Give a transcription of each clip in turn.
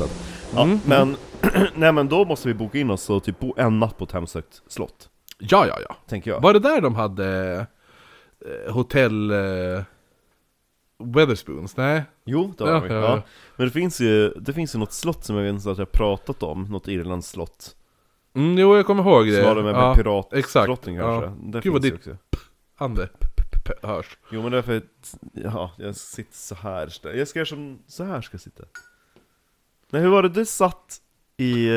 mutad. Ja, Mm, men, nej men då måste vi boka in oss och typ bo en natt på ett hemsökt slott. Ja, ja, ja. Tänker jag. Var det där de hade eh, hotell... Eh, Weatherspoons? Nej? Jo, det har Ja, vi. ja, Ja, ja. Men det finns ju, det finns ju något slott som jag vet inte att jag pratat om, något Irlands slott. Mm, jo, jag kommer ihåg det. Det med ja, piratdrottning exakt. kanske. Det Gud, vad ditt-. Ande hörs. Jo men det är för att, ja, jag sitter så här. Jag ska göra som, så här ska jag sitta. Nej hur var det du satt i,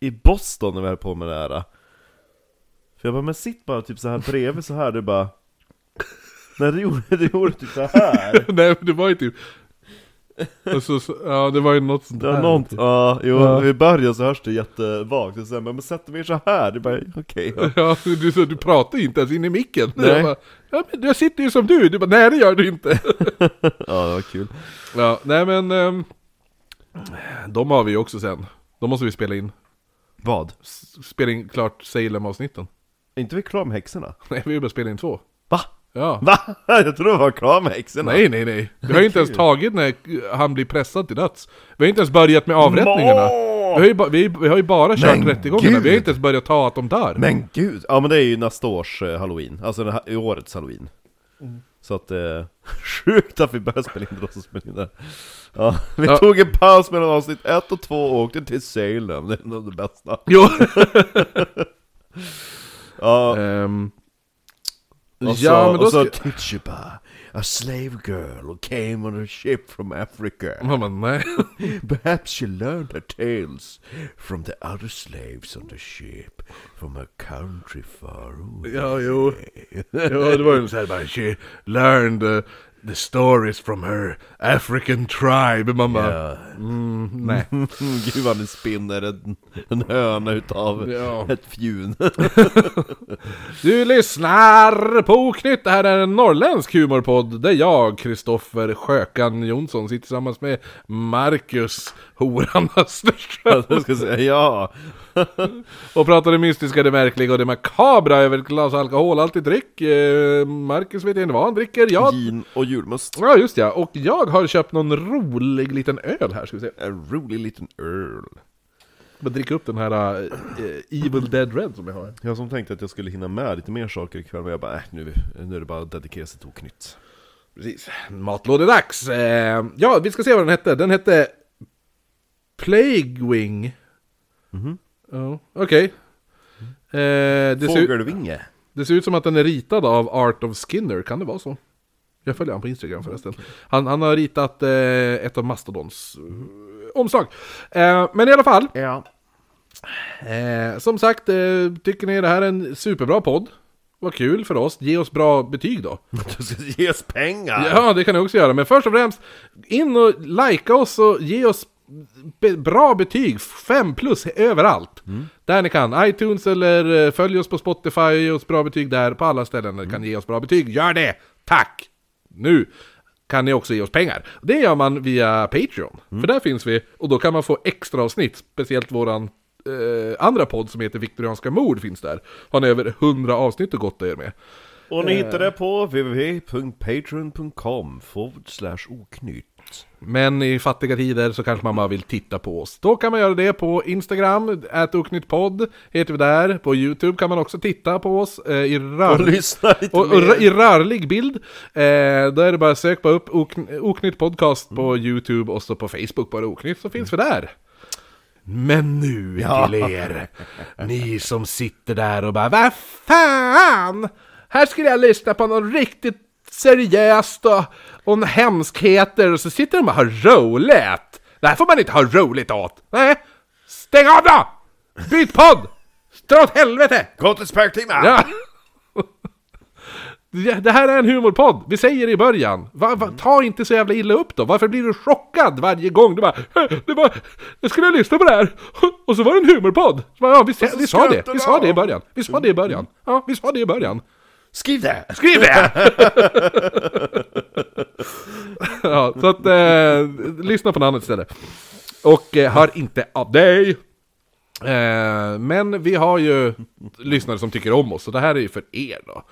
i Boston när vi höll på med det här? För jag bara, men sitt bara typ så här bredvid så här, du bara Nej du gjorde, du gjorde typ så här. Nej, men det var ju typ... Och så, ja, det var ju något sånt Det var här, något, typ. ja, jo, Ja. i början så hörs det jättevagt, och sen bara, men sätter er så här? Du bara, okej. ja. Ja, du, så, du pratar ju inte ens in i micken. Nej. Jag, bara, ja, men jag sitter ju som du. Du bara, nej det gör du inte. ja, det var kul. ja, nej men... ehm, de har vi ju också sen. De måste vi spela in. Vad? S- Spela in klart Salem-avsnitten. Är inte vi klara med häxorna? Nej, vi har bara spela in två. Va? Ja. Va? Jag tror vi var klara med häxorna. Nej, nej, nej. Vi har ju inte ens tagit när han blir pressad till döds. Vi har inte ens börjat med avrättningarna. Vi har ju, ba, vi, vi har ju bara kört Men rättegångarna. Vi har gud. inte ens börjat ta att de dör. Men gud! Ja men det är ju nästa års eh, halloween, alltså den här, i årets halloween Mm. Så att eh, sjukt att vi började spela in det spela in det Ja, vi Ja. tog en paus mellan avsnitt 1 och 2 och åkte till Salem, det är nog det bästa. Jo. Ja, Ehm, och så, ja, men då och så ska... Tituba, a slave girl who came on a ship from Africa nej. Perhaps she learned her tales from the other slaves on the ship From a country far away Ja, jo. Ja, det var ju såhär bara, she learned uh, the stories from her African tribe. Man bara, Ja. mm, nej. Gud vad ni spinner en, en höna utav Ja. ett fjun Du lyssnar på Oknytt, det här är en norrländsk humorpodd där jag, Kristoffer Sjökan Jonsson, sitter tillsammans med Marcus Horan Österström Jag ska säga ja och pratar det mystiska, det märkliga och det makabra över ett glas alkoholhaltig dryck. Eh, Marcus vet inte vad han dricker, jag... Gin och julmust Ja just ja, och jag har köpt någon rolig liten öl här ska vi se. En rolig liten öl Jag dricka upp den här eh, Evil Dead Red som jag har. Jag som tänkte att jag skulle hinna med lite mer saker ikväll Men jag bara, äh, nu, nu är det bara att dedikera sig till oknytt Precis. Matlådedags! Eh, ja, vi ska se vad den hette. Den hette Plague Wing. Mhm. Ja, okej. Eh, det, ser, ut- Fågelvinge det ser ut som att den är ritad av Art of Skinner, kan det vara så? Jag följer honom på Instagram förresten. Han, han har ritat eh, ett av Mastodons eh, omslag. Eh, men i alla fall, Ja eh, som sagt, eh, tycker ni det här är en superbra podd? Vad kul för oss, ge oss bra betyg då. Du ska ge oss pengar! Ja, det kan ni också göra. Men först och främst, in och likea oss och ge oss be bra betyg. 5 plus överallt. Där ni kan. iTunes eller eh, följ oss på Spotify, ge oss bra betyg där. På alla ställen där ni kan ge oss bra betyg. Gör det! Tack! Nu kan ni också ge oss pengar. Det gör man via Patreon. För där finns vi, och då kan man få extra avsnitt. Speciellt våran eh, andra podd som heter Viktorianska mord finns där. Har ni över 100 avsnitt att gotta er med. Och ni hittar det på www.patreon.com forward oknytt Men i fattiga tider så kanske man bara vill titta på oss. Då kan man göra det på Instagram, podd heter vi där. På YouTube kan man också titta på oss eh, i, Och rör... och, och, mer i rörlig bild. Eh, då är det bara att söka upp Okn- Oknytt podcast på YouTube och så på Facebook bara Oknytt så finns vi där. Men nu Ja. till er, ni som sitter där och bara Vad fan! Här skulle jag lyssna på något riktigt seriöst och om hemskheter och så sitter de och har roligt. Det här får man inte ha roligt åt. Nej, stäng av då! Byt podd! Dra åt helvete! Gå till spöktimme! Ja. Det här är en humorpodd, vi säger det i början. Va, va, ta inte så jävla illa upp då, varför blir du chockad varje gång? Du bara, "Eh, det var, jag skulle lyssna på det här, och så var det en humorpodd. Ja, vi, sa- så vi sa det, vi sa det i början. Vi sa det i början. Ja, vi sa det i början. Skriv det! Skriv det! ja, så att, eh, lyssna på något annat istället. Och eh, hör inte av dig! Eh, men vi har ju lyssnare som tycker om oss, så det här är ju för er då.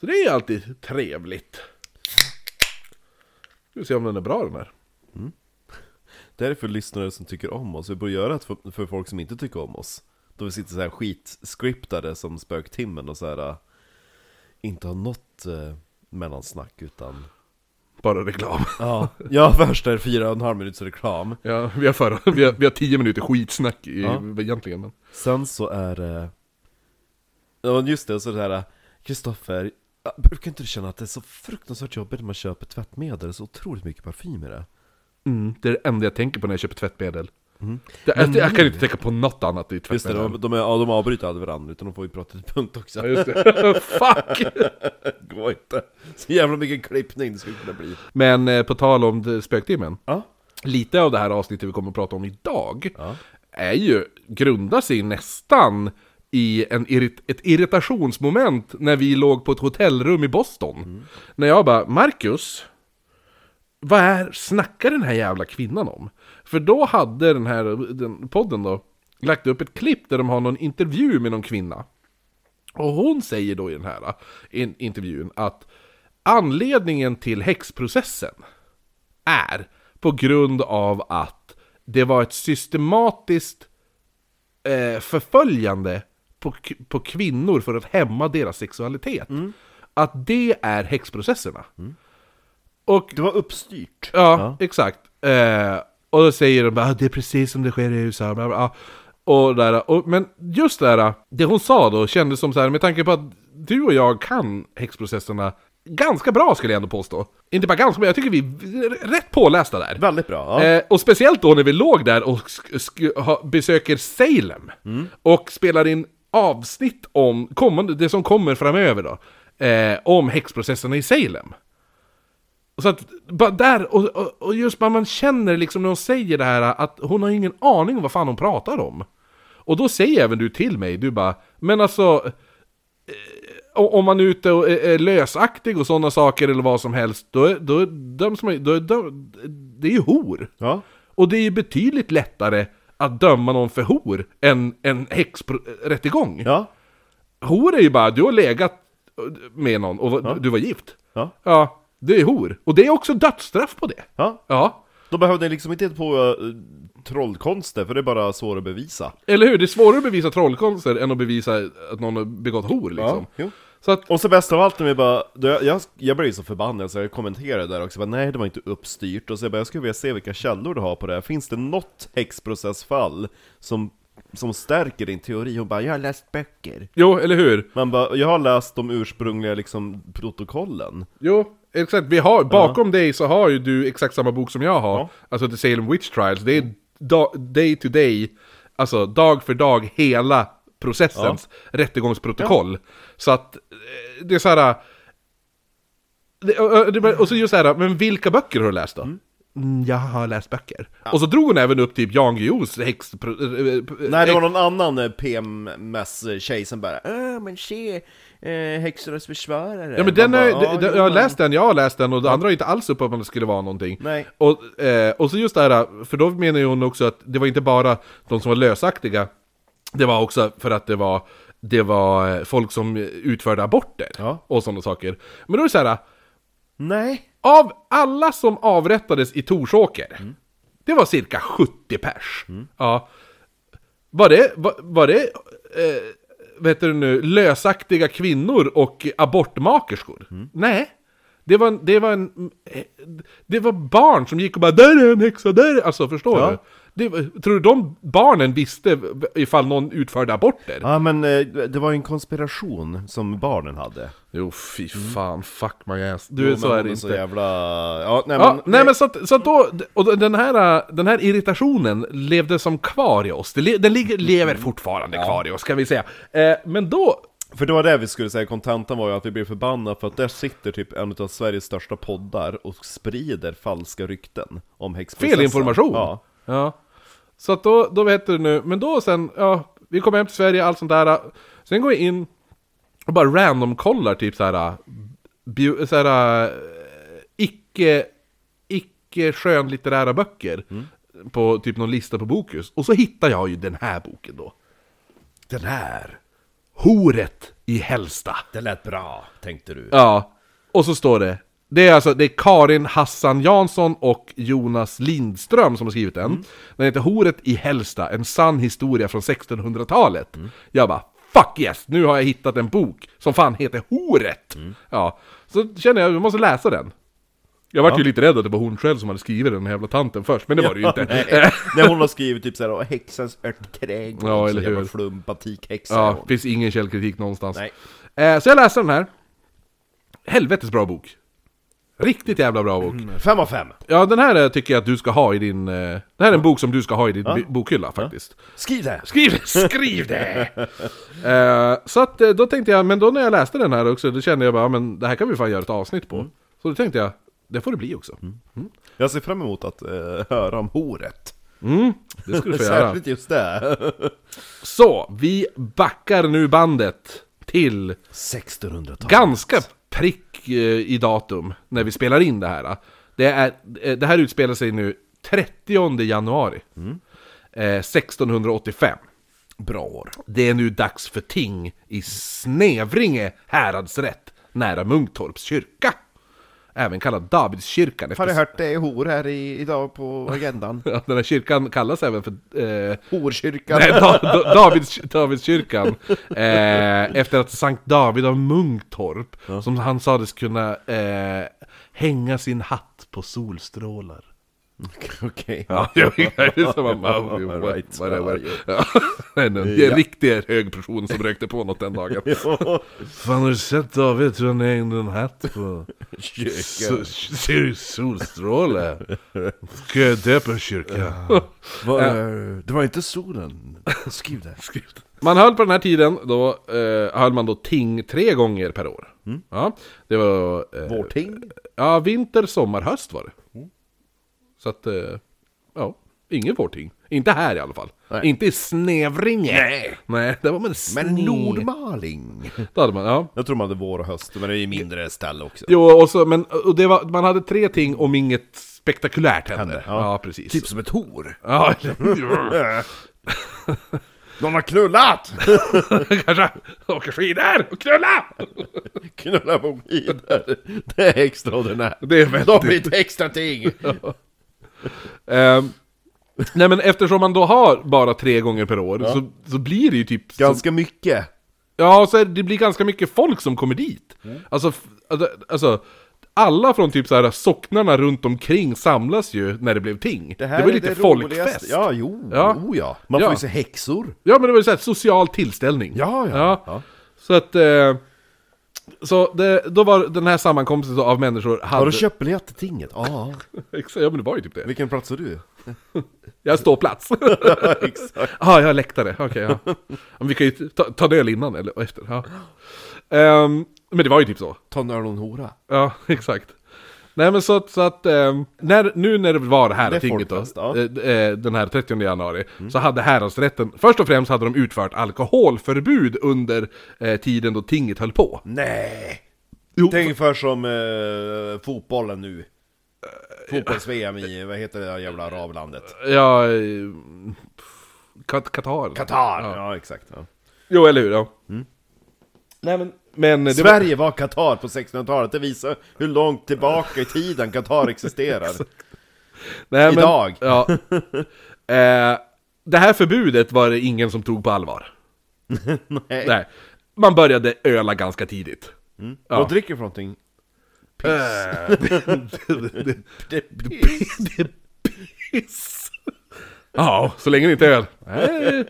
Så det är ju alltid trevligt. Ska vi se om den är bra den här. Det är för lyssnare som tycker om oss, vi borde göra det för, för folk som inte tycker om oss. Då vi sitter så här skitscriptade som spöktimmen och så här. Inte har något äh, mellansnack utan... Bara reklam. Ja, ja först är fyra och en halv minuts reklam. Ja, vi har, förra, vi har, vi har tio minuter skitsnack i, Ja. egentligen. Men. Sen så är det... Ja just det, så det här Kristoffer, ja, brukar inte du känna att det är så fruktansvärt jobbigt när man köper tvättmedel? Så otroligt mycket parfym i det. Mm, det är det enda jag tänker på när jag köper tvättmedel. Mm. Det, jag, jag kan inte tänka på något annat i Just det, de, de, är, ja, de avbryter aldrig varandra utan de får ju prata till punkt också. Ja, just det. Fuck! Går inte. Så jävla mycket klippning det skulle kunna bli. Men eh, på tal om spöktimmen. Ja. Lite av det här avsnittet vi kommer att prata om idag Ja. är ju, grundar sig nästan i en irrit, ett irritationsmoment när vi låg på ett hotellrum i Boston. När jag bara, Marcus, vad är, snackar den här jävla kvinnan om? För då hade den här den podden då lagt upp ett klipp där de har någon intervju med någon kvinna. Och hon säger då i den här in, intervjun att anledningen till häxprocessen är på grund av att det var ett systematiskt eh, förföljande på, på kvinnor för att hämma deras sexualitet. Att det är häxprocesserna. Och Det var uppstyrt. Ja, exakt. Eh, och då säger de bara "Ah, det är precis som det sker i USA. Bla, bla. Och där, och, men just det här, det hon sa då kändes som så här, med tanke på att du och jag kan häxprocesserna ganska bra skulle jag ändå påstå. Inte bara ganska bra, jag tycker vi är rätt pålästa där. Väldigt bra. Ja. Eh, och speciellt då när vi låg där och ha, besöker Salem. Och spelar in avsnitt om kommande, det som kommer framöver då. Eh, om häxprocesserna i Salem. Så att, där, och, och, och just bara man känner liksom när hon säger det här att hon har ingen aning om vad fan hon pratar om. Och då säger även du till mig, du bara, men alltså... eh, Om man är ute och är lösaktig och sådana saker eller vad som helst, då, då, döms man då, då, Det är ju hor. ja. Och det är ju betydligt lättare att döma någon för hor än en häxrättegång. Ja. Hor är ju bara, du har legat med någon och var- du var gift. Ja. Ja, det är hor. Och det är också dödsstraff på det. Ja. Ja. De behövde liksom inte hitta på uh, trollkonster, för det är bara svårt att bevisa. Eller hur? Det är svårare att bevisa trollkonster än att bevisa att någon har begått hor liksom. jo. Så att, Och så bäst av allt när vi bara, då jag, jag, jag blev ju så förbannad så jag kommenterade där också, bara, nej det var inte uppstyrt, och så jag bara, jag skulle vilja se vilka källor du har på det här. Finns det något häxprocessfall som, som stärker din teori? Hon bara, jag har läst böcker. jo, eller hur? Man bara, jag har läst de ursprungliga liksom protokollen. Jo, exakt. Vi har, bakom dig så har ju du exakt samma bok som jag har. Ja. Alltså The Salem Witch Trials. Det är da, day to day, alltså dag för dag, hela processens rättegångsprotokoll. Så att, eh, det är så här. Det, och- och det, och så just så här, men vilka böcker har du läst då? Mm, jag har läst böcker. Och så drog hon även upp typ Jan Guillous häx... pro- eh, eh, Nej, det var någon annan eh, PMS-tjej som bara äh, men se, eh, häxornas försvarare. Ja men den Man är, bara, de- "Ja, de- jo, jag har läst den, jag har läst den och det andra är inte alls upp om det skulle vara någonting. Nej. Och, eh, och så just det här, för då menar ju hon också att det var inte bara de som var lösaktiga, det var också för att det var, det var eh, folk som utförde aborter Ja. och sådana saker. Men då är det så här, Nej. av alla som avrättades i Torsåker, det var cirka 70 pers. Ja. Var det, var, var det eh, heter det nu, lösaktiga kvinnor och abortmakerskor? Nej. Det var, en- det var en... eh, Det var barn som gick och bara 'Där är en häxa, där är-" Alltså förstår Ja. du? Det, tror du de barnen visste ifall någon utförde aborter? Ja men eh, det var ju en konspiration som barnen hade. Jo fy fan, fuck my ass. Jo, Du, men så är det inte. så jävla... Ja, nej Ja, men... nej men så att, så att då, och den här, den här irritationen levde som kvar i oss. Den ligger, lever fortfarande kvar i oss kan vi säga. Eh, men då, För det var det vi skulle säga, kontentan var ju att vi blev förbannade för att där sitter typ en av Sveriges största poddar och sprider falska rykten om häxprocessen. fel information. Ja. ja. Så att då, då vet du nu, men då sen, ja, vi kommer hem till Sverige, allt sånt där. Sen går jag in och bara random-kollar typ såhär, bio, såhär, eh, icke, icke skönlitterära böcker. På typ någon lista på Bokus. Och så hittar jag ju den här boken då. Den här. Horet i Hällsta. Det lät bra, tänkte du. Ja. Och så står det Det är alltså det är Karin Hassan Jansson och Jonas Lindström som har skrivit den. Den heter Horet i Hällsta, en sann historia från 1600-talet. Jag bara Fuck yes! Nu har jag hittat en bok som fan heter Horet! Ja, så känner jag, jag måste läsa den. Jag vart ju lite rädd att det var hon själv som hade skrivit den här jävla tanten först, men det var det ju inte. Nej, när hon har skrivit typ såhär, "Åh, häxans örtkräk, Ja, eller hur. flum, batikhäxa. Ja, finns ingen källkritik någonstans. Nej. Eh, så jag läste den här. Helvetes bra bok. Riktigt jävla bra bok. Fem av fem! Ja, den här eh, tycker jag att du ska ha i din... Eh, det här är en bok som du ska ha i din bi- bokhylla faktiskt. Skriv det! Skriv, skriv det! eh, så att eh, då tänkte jag, men då när jag läste den här också, då kände jag bara, ja, men det här kan vi fan göra ett avsnitt på. Så då tänkte jag, det får det bli också. Jag ser fram emot att eh, höra om horet. Mm, det ska du få göra. Särskilt just det. Så, vi backar nu bandet till 1600-talet. ganska prick eh, i datum när vi spelar in det här. Det, är, eh, det här utspelar sig nu 30 januari eh, 1685. Bra år. Det är nu dags för ting i Snevringe häradsrätt nära Munktorps kyrka. Även kallad Davidskyrkan. Har du hört det är hor här i, idag på agendan? Ja, den här kyrkan kallas även för eh, Horkyrkan. Nej, da, da, Davids, Davidskyrkan. Eh, efter att Sankt David av Munktorp, som han sades kunna eh, hänga sin hatt på solstrålar. Okej. Ja, jag vet som bara, Right. what- whatever. Ja, en, en Ja. riktig hög person som rökte på något den dagen. Fan har du sett David hur han hängde en hatt på Kyrkan. so, solstråle? Ska jag döpa kyrkan? Var, det var inte solen. Skriv det. Man höll på den här tiden, då eh, höll man då ting tre gånger per år. Ja, det var... Eh, Vårting. Ja, vinter, sommar, höst var det. Så att, eh, ja, ingen vårting. Inte här i alla fall. Nej. Inte i Snevringe. Nej. Nej, det var Men sne- Nordmaling. Då hade man, ja. Jag tror man hade vår och höst, men det är ju mindre ställe också. Jo, och, så, men, och det var, man hade tre ting om inget spektakulärt hände. Hände, Ja, ja. precis. Typ som ett hor. Ja, Någon har knullat! Kanske åker skidor och knulla! Knulla på skidor. Det är extraordinärt. Det är väldigt... De blir ett extra ting. Ehm, nej men eftersom man då har bara tre gånger per år så, så blir det ju typ... Så, Ganska mycket. ja, så det det blir ganska mycket folk som kommer dit. F- alltså, alltså, alla från typ så här socknarna runt omkring samlas ju när det blev ting. Det, var är ju lite folkfest. roligaste. Ja, jo. Ja. Ja. Oh, ja. Man Ja. får ju se häxor. Ja men det var ju såhär social tillställning. Ja, ja. Ja. ja. Så att... Eh, så det, då var den här sammankomsten av människor hade... Har du köpt biljett till tinget? Ja. Exakt, ja men det var ju typ det. Vilken plats har du? Jag står plats. Exakt. Ja, jag har läktare. Okej, ja. Men vi kan ju ta, ta en öl innan eller efter. Ja. Ehm, men det var ju typ så. Ta en öl och en hora. Ja, exakt. Nej men så så att ehm, när, nu när det var det här Det tinget då, ja. Mm. eh, eh, den här 30 januari, så hade häradsrätten, först och främst hade de utfört alkoholförbud under eh, tiden då tinget höll på. Nej! Jo, Tänk för som eh, fotbollen nu. Fotbolls-VM i, vad heter det där jävla arablandet? Ja, eh, Qatar. Qatar! Ja. Ja, exakt. Ja. Jo, eller hur? Ja. Mm. Nej men, men var, Sverige var Qatar på 1600-talet, det visar hur långt tillbaka i tiden Qatar existerar. nej, men, idag. Ja. Eh, det här förbudet var det ingen som tog på allvar. Nej. Nej. Man började öla ganska tidigt. Ja. Vad dricker du för någonting? Eh, piss. det är piss. Ja, så länge det inte är öl. Nej.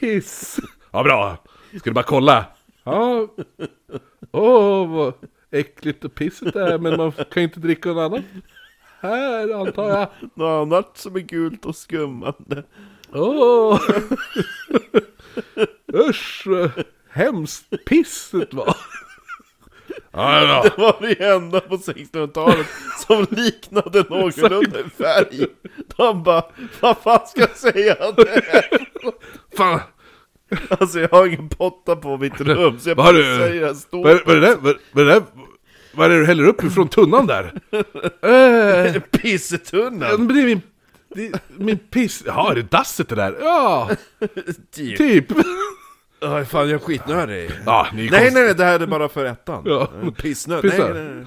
Piss. Ja, bra. Ska du bara kolla? Ja. Åh, vad äckligt och pissigt det är, men man kan ju inte dricka något annat. Här, antar jag. Något annat som är gult och skummande. Åh! Usch! Hemskt pisset var. Ja. Det var det enda på 1600-talet som liknade någorlunda i färg. De bara, vad fan ska jag säga det är? Fan! Alltså jag har ingen potta på mitt rum så jag bara säger det Vad stort. är, vad är det där? Vad, vad är det där? Vad är det du häller upp ifrån tunnan där? Eh, Pissetunnan! men det är min... Det är min piss... Jaha, är det dasset det där? Ja, Typ. typ. Ja, fan jag är skitnödig. Ja, ni är Nej nej nej, det här är bara för ettan. Ja. Pissnöd. Nej, Pissar. nej, nej.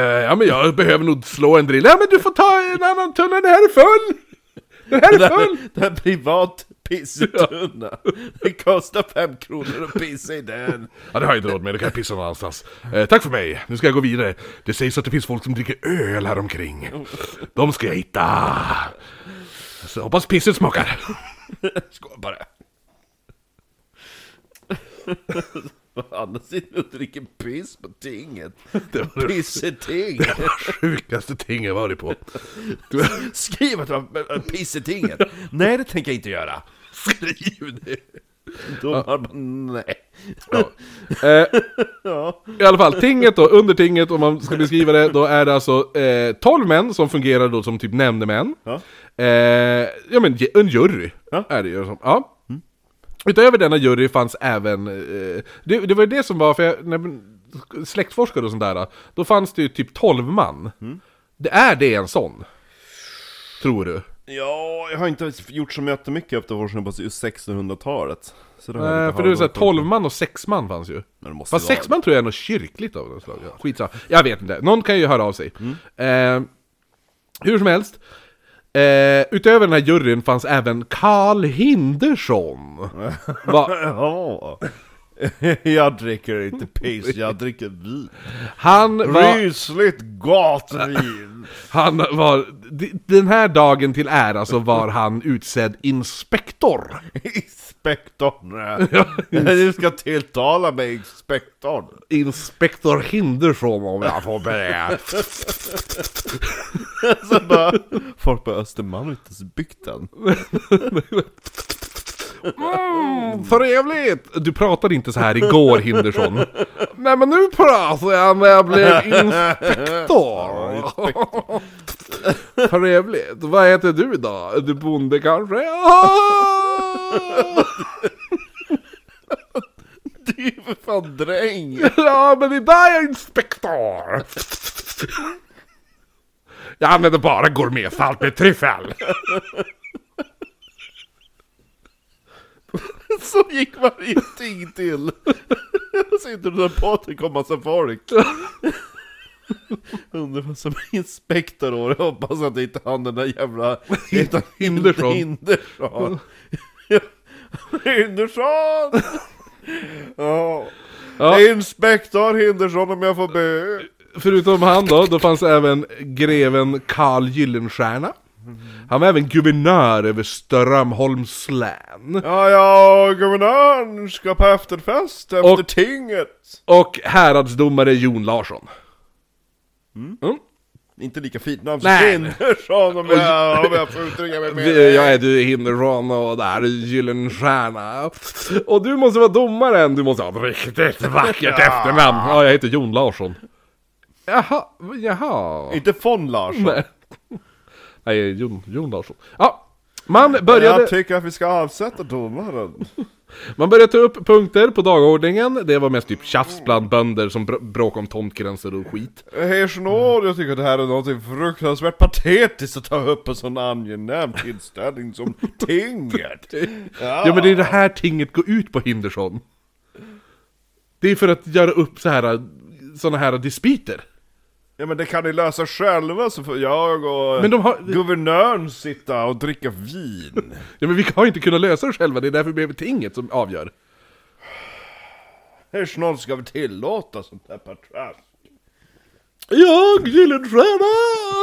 Eh, ja men jag behöver nog slå en drill. Ja men du får ta en annan tunna, den här är full! Den här Det är full! här, det här är privat pissetunna. Det kostar fem kronor att pissa i den. Ja det har jag inte råd med, det kan jag pissa någon annanstans. Eh, tack för mig, nu ska jag gå vidare. Det sägs att det finns folk som dricker öl här omkring. De ska jag hitta. Så hoppas pisset smakar. Skål bara. Anna sitter och dricker piss på tinget. Det var det Pisseting. sjukaste ting jag varit på. Du, Skriv att du har pissetinget. Nej, det tänker jag inte göra. Skriv det. Domar bara, nej. Ja. Eh, Ja. I alla fall, tinget då, under tinget om man ska beskriva det, då är det alltså eh, 12 män som fungerar då som typ nämndemän. Ja. Eh, ja men en jury Ja. är det ju. Som, ja. Utöver denna jury fanns även, eh, det, det var det som var, för jag, när man släktforskade och sånt där, då fanns det ju typ 12 man. Det är det en sån? Tror du? Ja, jag har inte gjort så jättemycket efterforskning på just 1600-talet. Så det lite för halvkoll på. 12 man och 6 man fanns ju. Men Fast vara- sex man tror jag är något kyrkligt av något slag. Ja, skitsamma. Jag vet inte. Någon kan ju höra av sig. Eh, hur som helst. Eh, utöver den här juryn fanns även Karl Hindersson. Va, Ja. jag dricker inte piss, jag dricker vin. han var... Rysligt gott vin! Han var... Den här dagen till ära så var han utsedd inspektor. Inspektorn! Du ska tilltala mig, inspektorn! Inspektor Hindersson om jag får be. Så bara, folk på Östermalmsbygden. Mm, trevligt! Du pratade inte så här igår Hindersson. Nej men nu pratar jag när jag blev inspektor. Trevligt. Vad heter du då? Är du bonde kanske? Du är för fan dräng! Ja men idag är jag inspektor. Jag använder bara gourmetsalt med tryffel. Så gick varje ting till. Och så sitter där det kommer massa folk. Undrar vad som är inspektor och jag hoppas att det inte han den där jävla... heter Hindersson. Hindersson. Hindersson! Ja. Ja. Inspektor Hindersson om jag får be. Förutom han då, då fanns även greven Karl Gyllenstierna. Han var även guvernör över Strömholms län. Ja, ja, guvernören ska på efterfest efter Och- tinget. Och häradsdomare Jon Larsson. Mm. Inte lika fint namn som Nej. Hindersson om jag, om jag får uttrycka mig mer. Jag är du Hindersson och där är Gyllenstierna. Och du måste vara domaren, du måste ha ett riktigt vackert efternamn. Ja, jag heter Jon Larsson. Jaha, jaha. Inte von Larsson. Nej. Nej, Jon, Jon Larsson. Ja, man började... Jag tycker att vi ska avsätta domaren. Man började ta upp punkter på dagordningen, det var mest typ tjafs bland bönder som br- bråkade om tomtgränser och skit. Hersnål, jag tycker att det här är något fruktansvärt patetiskt att ta upp en sån angenäm tillställning som tinget. Ja men det är det här tinget går ut på Hindersson. Det är för att göra upp så här såna här dispyter. Ja men det kan ni lösa själva så får jag och Men de har- guvernören sitta och dricka vin. Ja men vi har inte kunnat lösa det själva, det är därför vi behöver tinget som avgör. Hersnål ska vi tillåta sånt här patrask? Jag, Gyllenstierna,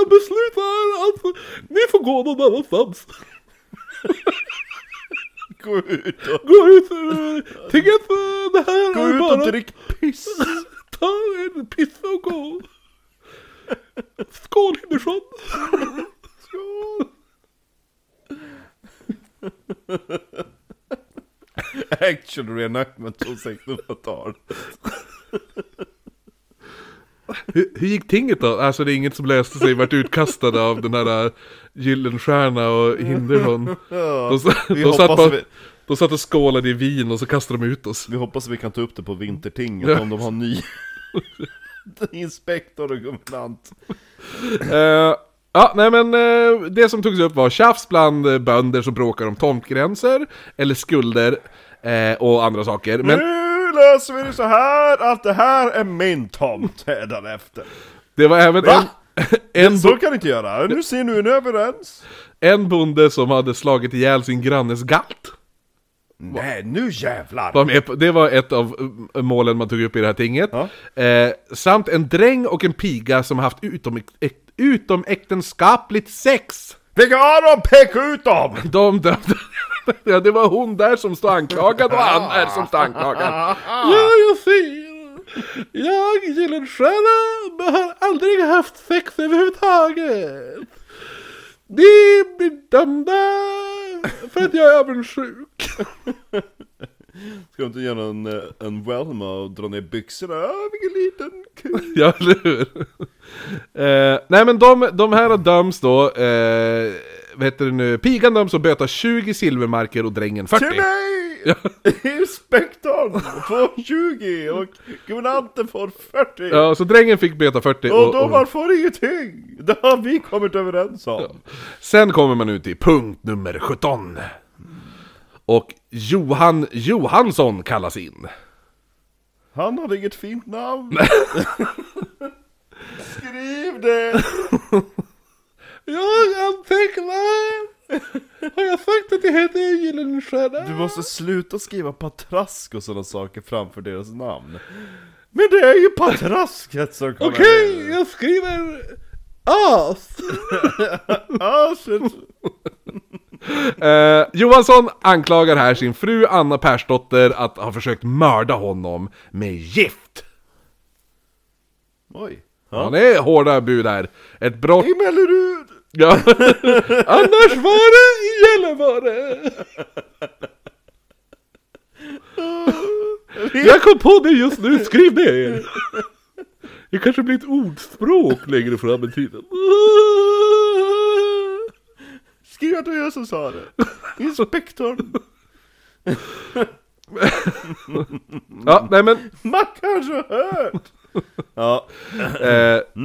beslutar att ni får gå någon annanstans. Gå ut och, Gå ut ur tinget, för det här gå är ut bara... och drick piss. Ta en piss och gå. Skål Hindersson. Skål! Action reenactment från 1600-talet. Hur, hur gick tinget då? Alltså det är inget som löste sig, vart utkastade av den här äh, Gyllenstierna och Hindersson. De, vi de, satt hoppas på, vi- de satt och skålade i vin och så kastade de ut oss. Vi hoppas att vi kan ta upp det på vintertinget Ja. om de har ny inspektor och guvernant. Eh, ja, nej men eh, det som togs upp var tjafs bland eh, bönder som bråkar om tomtgränser, eller skulder eh, och andra saker. Men Nu löser vi det så här att det här är min tomt efter. Det var även Va? en, en, Så kan du inte göra, nu ser nu är ni överens! en bonde som hade slagit ihjäl sin grannes galt. Nej, nu jävlar! Var med på, det var ett av uh, målen man tog upp i det här tinget. Ja. Eh, samt en dräng och en piga som haft utom, äk, utomäktenskapligt sex. Vilka har de? Peka ut dem! De dömde... ja, det var hon där som står anklagad och han är som står anklagad. Ja, jag ser. Jag, Gyllenstierna, har aldrig haft sex överhuvudtaget. Ni blir dömda för att jag är avundsjuk. Ska du inte göra en, eh, en Welma och dra ner byxorna? Ah, vilken liten kuk! Ja, eller hur? Eh, nej men de, de här döms då, eh, vad heter det nu, pigan döms att böta 20 silvermarker och drängen 40. Till mig! Inspektorn får 20 och guvernanten får 40! Ja, så drängen fick böta 40 och och, domaren får ingenting! Det har vi kommit överens om! Sen kommer man ut till punkt nummer 17. Och Johan Johansson kallas in. Han har inget fint namn! Skriv det! Jag antecknar! Har jag sagt att jag heter Gyllenstierna? Du måste sluta skriva patrask och sådana saker framför deras namn. Men det är ju patrasket som kommer Okej, jag skriver as! Aset. Eh, Johansson anklagar här sin fru Anna Persdotter att ha försökt mörda honom med gift. Oj. Ja, det är hårda bud här. Ett brott... I Mellerud! Ja. Annars var det i Gällivare! Jag kom på det just nu, skriv ner! Det kanske blir ett ordspråk längre fram i tiden. Skriv att det var jag som sa det. Inspektorn. Ja, nej men... Man kanske har hört. Ja. Eh,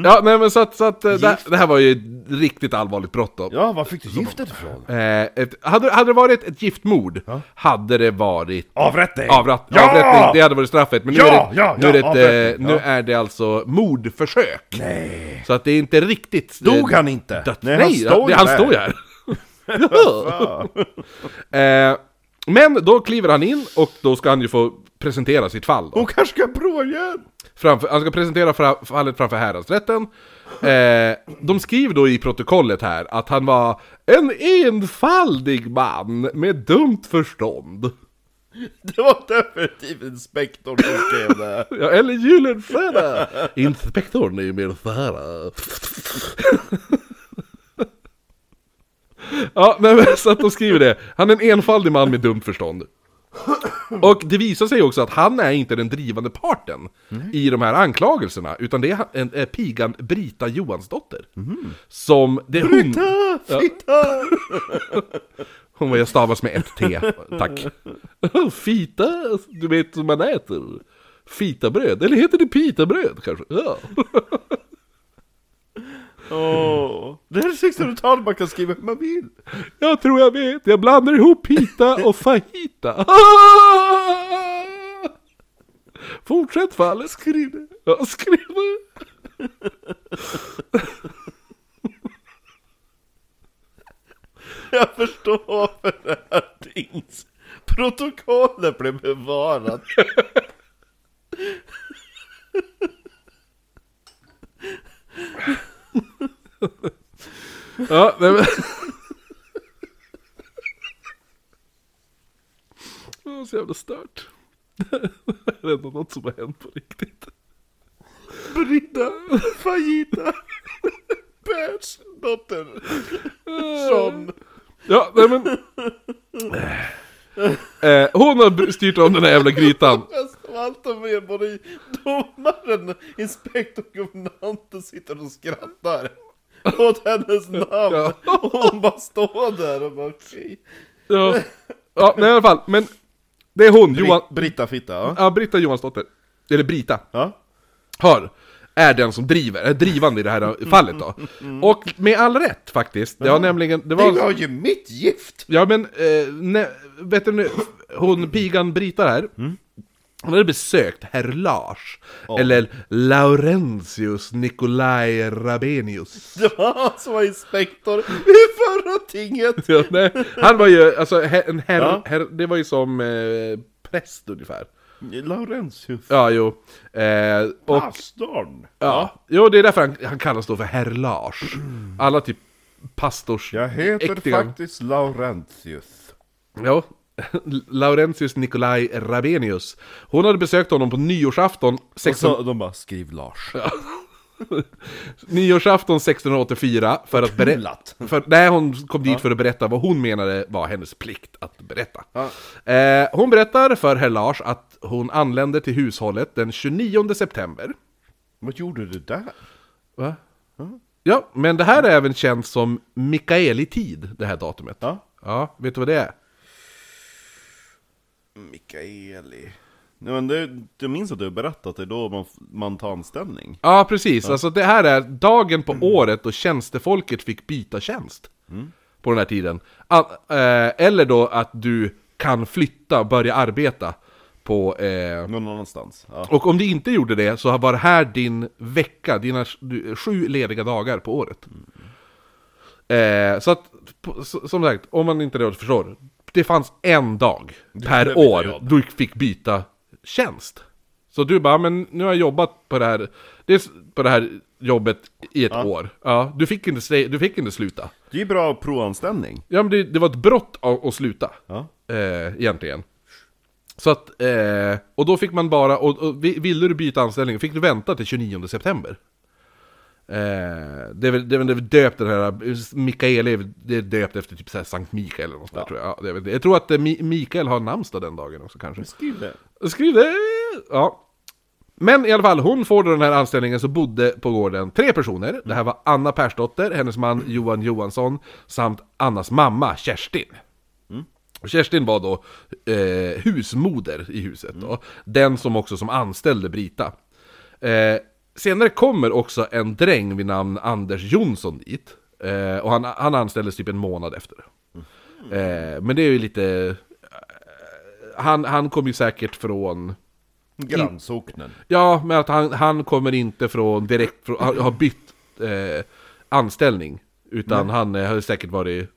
Ja, nej men så att, så att eh, det, det här var ju ett riktigt allvarligt brott då. Ja, var fick du giftet ifrån? Eh, ett, hade, hade det varit ett giftmord, hade det varit Avrättning! avrätt, Ja! avrättning, det hade varit straffet. Men nu, Ja, är, det, ja, nu, är det ja, ett, nu ja. är det alltså mordförsök. Nej. Så att det är inte riktigt... Dog han inte? Dött. Nej, Nej, han står det, ju han står ju här. Ja. eh, men då kliver han in och då ska han ju få presentera sitt fall. Då. Hon kanske ska prova igen. Framför, han ska presentera fra, fallet framför häradsrätten. Eh, de skriver då i protokollet här att han var en enfaldig man med dumt förstånd. Det var definitivt inspektorn som skrev det. Ja, eller Gyllenstierna! Inspektorn är ju mer såhär... ja, men så att de skriver det. Han är en enfaldig man med dumt förstånd. Och det visar sig också att han är inte den drivande parten i de här anklagelserna, utan det är, en, är pigan Brita Johansdotter. Som, det hon... Fitta! Fitta! Hon var jag stavas med ett T, tack. Fita, du vet som man äter. Fitabröd, eller heter det pitabröd kanske? Ja. Åh, det här är 1600-talet man kan skriva hur man vill. Jag tror jag vet, jag blandar ihop pita och fajita. Fortsätt fallet. Skriv det. Ja, skriv det. Jag förstår varför det här tings protokollet blev bevarat. Ja, nej men... Det var så jävla stört. Det är ändå något som har hänt på riktigt. Britta Fajita Berts dotter som Ja, nej men... Eh, hon har styrt om den här jävla grytan. bäst av allt mer både domaren, inspektor och guvernanten sitter och skrattar åt hennes namn. Ja. Och hon bara står där och bara okej. Ja, ja nej, i alla fall. Men det är hon, Johan... Brit- Britta Fitta, ja. Ja, Britta Johansdotter. Eller Brita. ja. har, är den som driver, är drivande i det här fallet då. Och med all rätt faktiskt. Det var nämligen, det Det var var... ju mitt gift! Ja men, eh, ne, vet du nu, hon pigan Brita här. Hon hade besökt herr Lars, eller Laurentius Nikolaj Rabenius. Ja, som var inspektor i förra tinget! Ja, nej, han var ju, alltså, en herr, Ja. herr, det var ju som eh, präst ungefär. Laurentius. Ja, jo. Eh, och, Pastorn! ja. Jo, det är därför han, han kallas då för herr Lars. Alla typ pastors... Jag heter äktiga- faktiskt Laurentius. Ja, Laurentius Nikolaj Rabenius. Hon hade besökt honom på nyårsafton, Och 16, så de bara, skriv Lars. nyårsafton 1684 för att berätta... Nej, hon kom dit för att berätta vad hon menade var hennes plikt att berätta. Ja. Eh, hon berättar för herr Lars att hon anlände till hushållet den 29 september. Vad gjorde du där? Va? Ja, men det här är även känt som Mikaeli-tid, det här datumet. Ja. Ja, vet du vad det är? Mikaeli. Nej, men det, jag minns att du har berättat att det är då man, man tar anställning. Ja, precis. Alltså det här är dagen på året då tjänstefolket fick byta tjänst. På den här tiden. An- eh, eller då att du kan flytta och börja arbeta på... Eh, Någon annanstans. Ja. och om du inte gjorde det så var det här din vecka, dina du- sju lediga dagar på året. Eh, så att, på- så- som sagt, om man inte då förstår. Det fanns en dag per år du fick byta tjänst. Så du bara, men nu har jag jobbat på det här, det på det här jobbet i ett år. Ja, du fick inte, du fick inte sluta. Det är ju bra provanställning. Ja men det, det var ett brott att, sluta. Ja. Eh, egentligen. Så att, eh, och då fick man bara, och, och vi- ville du byta anställning fick du vänta till 29 september. Eh, det är väl, det är väl döpt den här, Mikael är, det är döpt efter typ så Sankt Mikael eller något sånt där, tror jag. Ja. Jag tror att eh, Mi- Mikael har namnsdag den dagen också kanske. Skriv det. Skriv det! Ja. Men i alla fall, hon får då den här anställningen så bodde på gården tre personer. Det här var Anna Persdotter, hennes man Johan Johansson, samt Annas mamma Kerstin. Och Kerstin var då eh, husmoder i huset då. Den som också som anställde Brita. Eh, senare kommer också en dräng vid namn Anders Jonsson dit. Eh, och han, han anställdes typ en månad efter. Eh, men det är ju lite... eh, Han, han kom ju säkert från... Grannsocknen. Ja, men att han, han kommer inte från direkt från, har, har bytt eh, anställning. Utan han eh, har säkert varit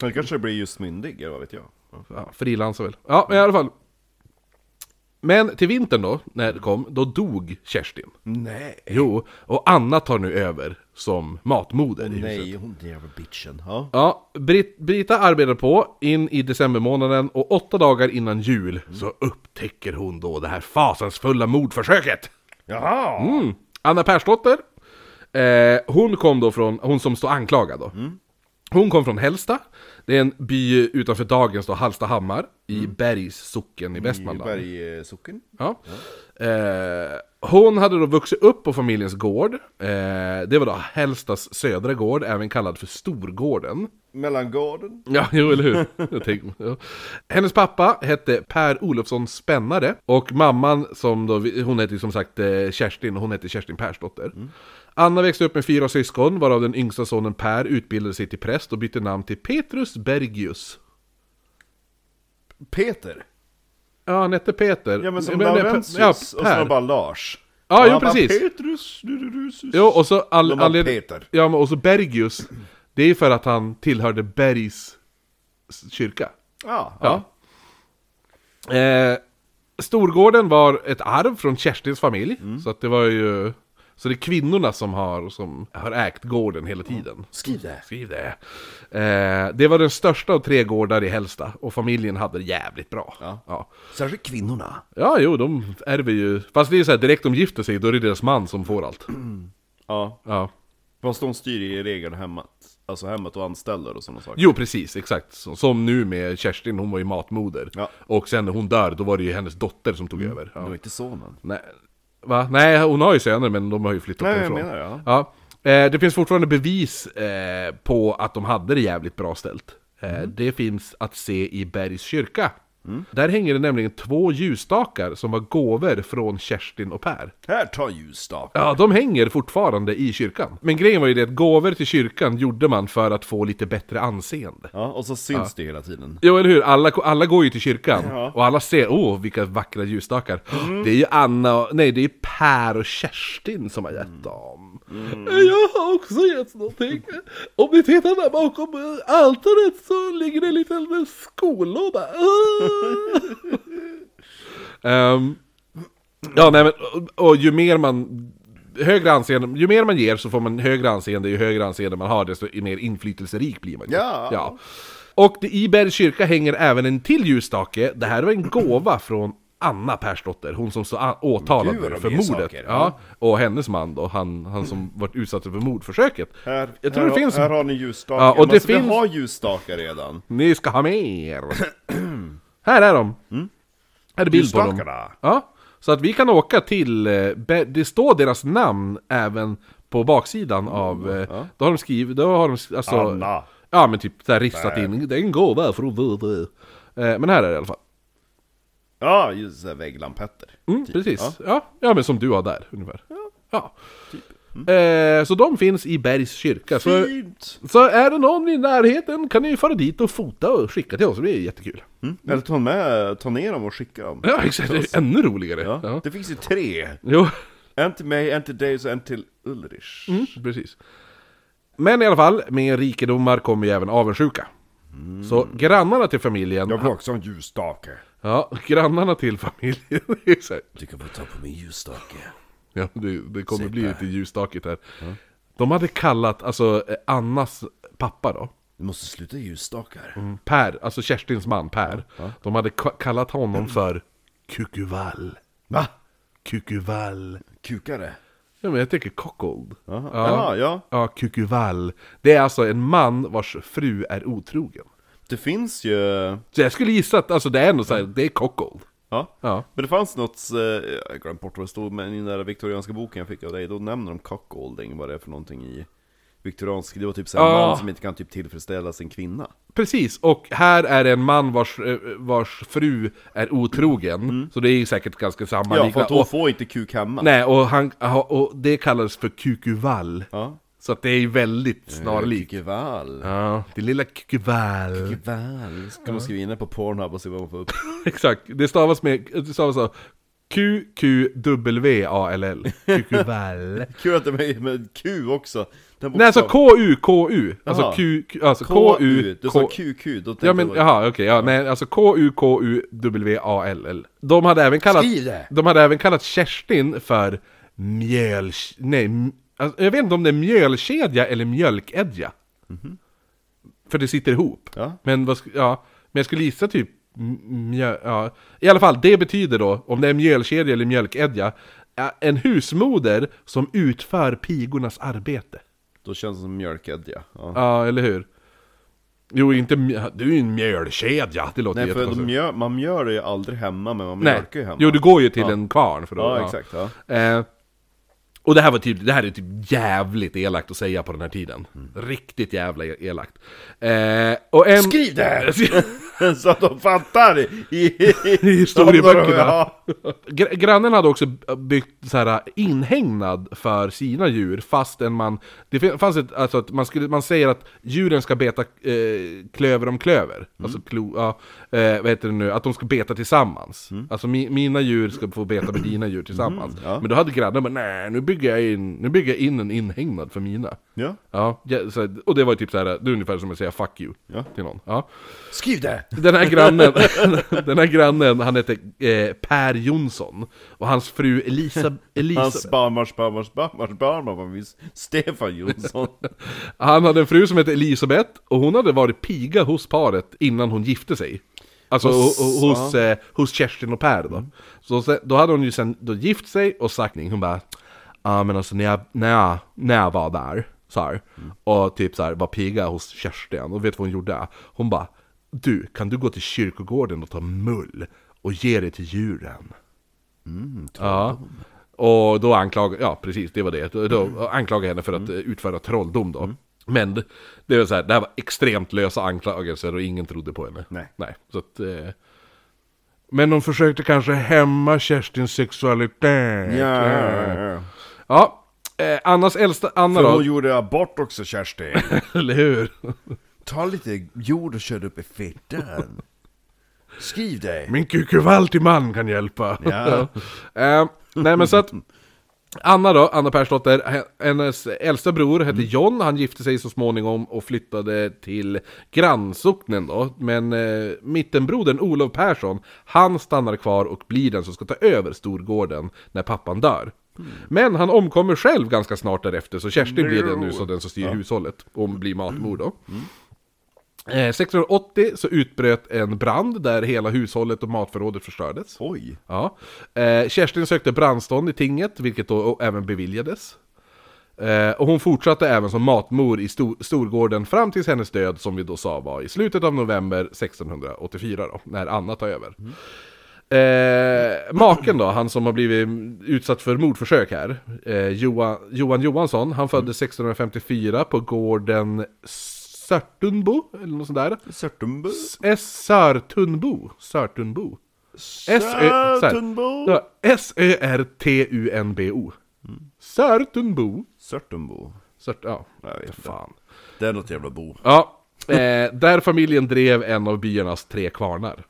Han kanske blir just myndig, eller vad vet jag. Ja. ja, frilansar väl. Ja, men i alla fall. Men till vintern då, när det kom, då dog Kerstin. Nej. Jo, och Anna tar nu över som matmoder i huset. Nej, hon jävla bitchen. Ja. Ja, Brit Brita arbetar på in i decembermånaden och åtta dagar innan jul så upptäcker hon då det här fasansfulla mordförsöket. Jaha! Mm. Anna Persdotter, eh, hon kom då från, hon som står anklagad då. Hon kom från Hällsta, det är en by utanför dagens då Hallstahammar i Bergs socken i I Västmanland. Bergsocken. Ja. Eh, hon hade då vuxit upp på familjens gård. Eh, det var då Hällstas södra gård, även kallad för Storgården. Mellangården. Ja, jo eller hur? Jag tänkte, ja. Hennes pappa hette Per Olofsson Spännare och mamman som då, hon hette som sagt eh, Kerstin och hon hette Kerstin Persdotter. Anna växte upp med fyra syskon varav den yngsta sonen Per utbildade sig till präst och bytte namn till Petrus Bergius. Peter. Ja, han hette Peter. Ja men som Men- Laurentius. Ja, och så var bara Lars. Ja, Och jo, han bara, precis. Petrus. Jo, och så all, var anled- Peter. Ja, men och så Bergius. Det är för att han tillhörde Bergs kyrka. Ja, Ja. Eh, Storgården var ett arv från Kerstins familj. Så att det var ju... Så det är kvinnorna som har, som har ägt gården hela tiden. Skriv det. Skriv det. Eh, det var den största av tre gårdar i Hällsta. Och familjen hade det jävligt bra. Ja. Ja, Särskilt kvinnorna. ja jo, de ärver ju... Fast det är så här, direkt de gifter sig, då är det deras man som får allt. Ja. Ja. Fast de styr i regel hemmet. Alltså hemmet och anställer och sådana saker. Jo, precis, exakt. Så- Som nu med Kerstin, hon var ju matmoder. Ja. Och sen när hon dör, då var det ju hennes dotter som tog över. Ja. Det var inte sonen. Nej, va? Nej, hon har ju söner men de har ju flyttat Nej, jag därifrån. menar det, ja. Eh, det finns fortfarande bevis eh, på att de hade det jävligt bra ställt. Eh, Mm. Det finns att se i Bergs kyrka. Där hänger det nämligen två ljusstakar som var gåvor från Kerstin och Per. Här, ta ljusstak. Ja, de hänger fortfarande i kyrkan. Men grejen var ju det att gåvor till kyrkan gjorde man för att få lite bättre anseende. Ja, och så syns det hela tiden. Jo, eller hur? Alla, alla går ju till kyrkan. Ja. Och alla ser, åh, vilka vackra ljusstakar. Det är ju Anna och, nej, det är Per och Kerstin som har gett dem. Jag har också gett någonting. Om ni tittar där bakom altaret så ligger det en liten skollåda. Ehm, ja, nej men, och, och ju mer man Högre anseende, ju mer man ger så får man högre anseende, ju högre anseende man har desto mer inflytelserik blir man ju. Ja. ja. Och i Bergs kyrka hänger även en till ljusstake, det här var en gåva från Anna Persdotter, hon som står åtalad Gud, för mordet. saker, ja. Och hennes man då, han, han som varit utsatt för mordförsöket. Här, Jag tror här, det finns- här har ni ljusstakar. Ja, och det finns- ha ljusstakar redan. Ni ska ha mer! här är de! Här är bild på dem. Ja, så att vi kan åka till, eh, det står deras namn även på baksidan av, eh, då har de skrivit, då har de alltså, Anna. ja men typ såhär ristat in, det är en gåva från. Eh, men här är det i alla fall. Ja, just vägglampetter. Mm, Typ. precis. Ja. ja, men som du har där ungefär. Ja. Eh, så de finns i Bergs kyrka. Så, Fint! så är det någon i närheten kan ni fara dit och fota och skicka till oss, det är jättekul. Mm. Eller ta med, ta ner dem och skicka dem. Ja, exakt. Det är ännu roligare. Ja. Ja. Det finns ju tre. Jo, En till mig, en till dig och en till Ulrich. mm, precis. Men i alla fall, med rikedomar kommer ju även avundsjuka. Så grannarna till familjen... Jag vill också ha en ljusstake. Ja, grannarna till familjen. Du kan få ta på min ljusstake. Ja, det, det kommer Säg bli lite ljusstakigt här. De hade kallat, alltså eh, Annas pappa då, Du måste sluta ljusstakar. Mm. Per, alltså Kerstins man Per. De hade ka- kallat honom för Kukuvall. Va? Kukuvall. Kukare? Ja men jag tänker cockold. Ja. Ja. ja. Ja, Kukuvall. Det är alltså en man vars fru är otrogen. Det finns ju... Så jag skulle gissa att alltså, det är nog såhär, det är cockold. Ja. Ja. Men det fanns något, eh, jag glömt bort vad det stod, men i den där viktorianska boken jag fick av dig, då nämner de cockholding, vad det är för någonting i viktoriansk, det var typ en Ja. man som inte kan typ tillfredsställa sin kvinna. Precis, och här är det en man vars, eh, vars fru är otrogen. Så det är säkert ganska samma Mm. Ja, för att hon och, får inte kuk hemma. Nej, och, han, och det kallas för kukuvall. Ja. Så att det är väldigt snarlikt. Kukevall. Ja, det lilla kukuvall. Kukevall. Ska man skriva in det på Pornhub och se vad man får upp? Exakt, det stavas med, det stavas så. Q-Q-W-A-L-L. Kukuvall. Kul att det är med, Q också. Nej, alltså K-U-K-U. Alltså. Q, alltså K-U. Du sa QQ, då tänkte Ja men jag... jaha, okej, ja, nej alltså K-U-K-U-W-A-L-L De hade även kallat Skriv det! De hade även kallat Kerstin för mjöl... Nej, alltså, jag vet inte om det är mjölkedja eller mjölkedja För det sitter ihop Ja. Men vad, ja, men jag skulle gissa typ mjöl, ja. I alla fall, det betyder då, om det är mjölkedja eller mjölkedja En husmoder som utför pigornas arbete Då känns det som mjölkedja. Ja. Ja, eller hur? Jo, inte du är ju en mjölkedja, det låter Nej för mjör, man det ju aldrig hemma, men man mjölkar ju hemma. jo du går ju till Ja. en kvarn för att... Ja, exakt. Ja. Eh, och det här var typ, det här är typ jävligt elakt att säga på den här tiden. Riktigt jävla e- elakt. Eh, och en... Skriv det! Så att de fattar i, i, I historieböckerna. Ja. Gr- grannen hade också byggt så här inhägnad för sina djur fastän man... Det fanns ett, alltså att man, skulle, man säger att djuren ska beta eh, klöver om klöver. Alltså klo, ja, eh, vad heter det nu? Att de ska beta tillsammans. Alltså mi, mina djur ska få beta med dina djur tillsammans. ja. Men då hade grannen bara nej nu bygger jag in, nu bygger jag in en inhägnad för mina. ja. Ja, ja, så, och det var ju typ så här, det är ungefär som att säga 'fuck you' Ja. till någon. Ja. Skriv det! Den här grannen, den här grannen, han hette eh, Per Jonsson. Och hans fru Elisa, Elisa Hans barnbarns barnbarns barnbarns barnbarn var visst Stefan Jonsson. Han hade en fru som hette Elisabeth Och hon hade varit piga hos paret innan hon gifte sig. Alltså Hos- hos, eh, hos Kerstin och Per då. Så sen, då hade hon ju sen då gift sig och sagt Hon bara Ja men alltså när jag, när jag, när jag var där så här, Och typ så här, var piga hos Kerstin Och vet vad hon gjorde? Hon bara Du, kan du gå till kyrkogården och ta mull Och ge det till djuren? Ja. Och då anklagade, ja precis det var det. Då, anklagade jag henne för att eh, utföra trolldom då. Men det, det var så här, det här var extremt lösa anklagelser och ingen trodde på henne. Nej. Nej, så att... Eh, Men de försökte kanske hämma Kerstins sexualitet. Ja. Ja, eh, Annas äldsta, Anna För då, hon gjorde abort också Kerstin. eller hur? Ta lite jord och kör upp i fittan. Skriv det. Min kukuvaltiman kan hjälpa. Ja. Eh, nej men så att Anna då, Anna Persdotter, he- hennes äldsta bror hette John, han gifte sig så småningom och flyttade till grannsocknen då. Men eh, mittenbrodern Olof Persson, han stannar kvar och blir den som ska ta över storgården när pappan dör. Men han omkommer själv ganska snart därefter, så Kerstin blir den nu så den som styr hushållet och blir matmor då. Eh, 1680 så utbröt en brand där hela hushållet och matförrådet förstördes. Oj. Ja. Eh, Kerstin sökte brandstånd i tinget, vilket då även beviljades. Eh, och hon fortsatte även som matmor i stor, Storgården fram tills hennes död, som vi då sa var i slutet av november 1684 då, när Anna tar över. Eh, maken då, han som har blivit utsatt för mordförsök här, eh, Johan, Johan Johansson, han föddes 1654 på gården Sörtunbo, eller något sånt där. Sörtumbo. S. Sörtunbo. Sörtunbo. S-Ö- så här. Sörtumbo. Ja, S-Ö-R-T-U-N-B-O. Sörtunbo. Sört, ja, Jag vet fan. Det är något jävla bo. Ja, eh, där familjen drev en av byarnas tre kvarnar.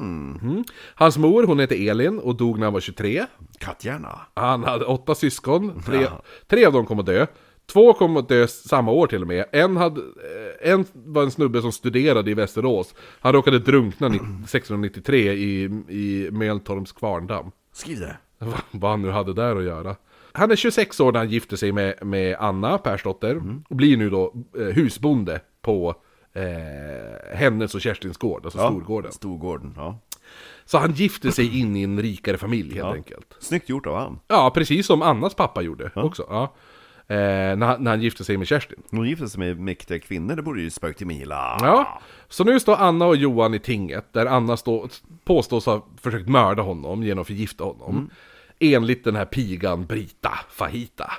Mm. Hans mor, hon hette Elin och dog när han var 23. Katthjärna. Han hade åtta syskon, tre, tre av dem kom att dö. Två kom att dö samma år till och med. En, hade, eh, en var en snubbe som studerade i Västerås. Han råkade drunkna ni- 1693 i, i Möltorms kvarndamm. Skriv det. Vad- han nu hade där att göra. Han är 26 år när han gifter sig med, med Anna Persdotter. Och blir nu då eh, husbonde på eh, hennes och Kerstins gård, alltså Storgården. Storgården, ja. Så han gifte sig in i en rikare familj helt enkelt. Snyggt gjort av han. Ja, precis som Annas pappa gjorde också. Ja. Eh, när, han- när han gifte sig med Kerstin. Hon gifte sig med mäktiga kvinnor, det borde ju spökt till Mila. Ja, så nu står Anna och Johan i tinget, där Anna stå, påstås ha försökt mörda honom genom att förgifta honom. Enligt den här pigan Brita Fahita.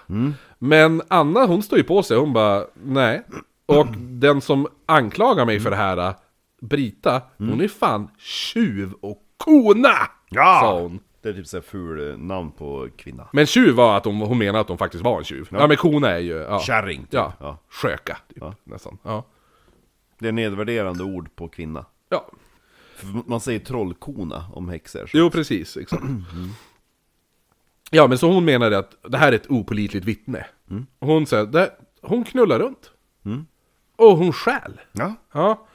Men Anna hon står ju på sig, hon bara nej. Och den som anklagar mig för det här, Brita, hon är fan tjuv och kona! Ja! Sa hon. Det är typ såhär ful eh, namn på kvinna. Men tjuv var att hon, hon menar att hon faktiskt var en tjuv. Ja, men kona är ju... Ja. Kärring, typ. Ja, Ja. sköka, typ, nästan. Ja. Det är nedvärderande ord på kvinna. ja, För man säger trollkona om häxor. jo precis, exakt. Ja, men så hon menade att det här är ett opolitligt vittne. Och Hon säger, hon knullar runt. Och hon stjäl. Ja. Ja.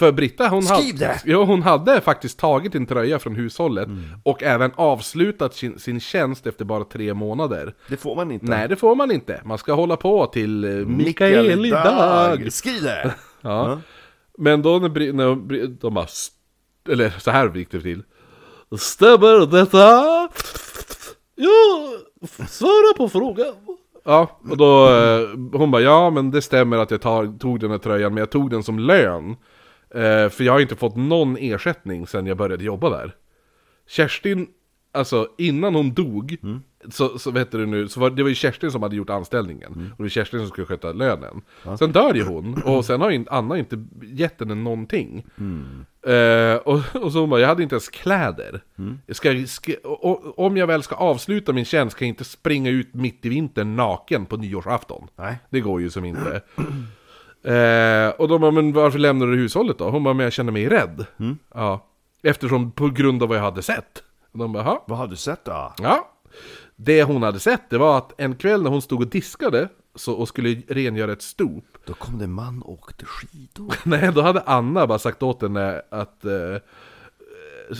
För Britta, hon, Skriv hade, det! ja, hon hade faktiskt tagit en tröja från hushållet och även avslutat sin, sin tjänst efter bara tre månader. Det får man inte. Nej, det får man inte. Man ska hålla på till uh, Mikael dag. Skriv det! Ja. Men då när, Bri- när Bri- de bara... st- Eller så här gick det till. Stämmer detta? Ja, svara på frågan. Ja, och då eh, hon bara ja men det stämmer att jag tar, tog den här tröjan men jag tog den som lön. Eh, för jag har inte fått någon ersättning sen jag började jobba där. Kerstin, alltså innan hon dog, så, så vet du nu, så var, det var ju Kerstin som hade gjort anställningen. Och det var Kerstin som skulle sköta lönen. Sen dör ju hon, och sen har Anna inte gett henne någonting. Eh, och, och så hon bara, jag hade inte ens kläder. Jag ska, ska, och, om jag väl ska avsluta min tjänst kan jag inte springa ut mitt i vintern naken på nyårsafton. Nej. Det går ju som inte. Eh, och de bara, men varför lämnar du hushållet då? Hon bara, men jag känner mig rädd. Ja. Eftersom, på grund av vad jag hade sett. Och de bara, "Jaha." Vad har du sett då? Ja. Det hon hade sett, det var att en kväll när hon stod och diskade så, och skulle rengöra ett stop. Då kom det en man och åkte skidor. Nej, då hade Anna bara sagt åt henne att, eh,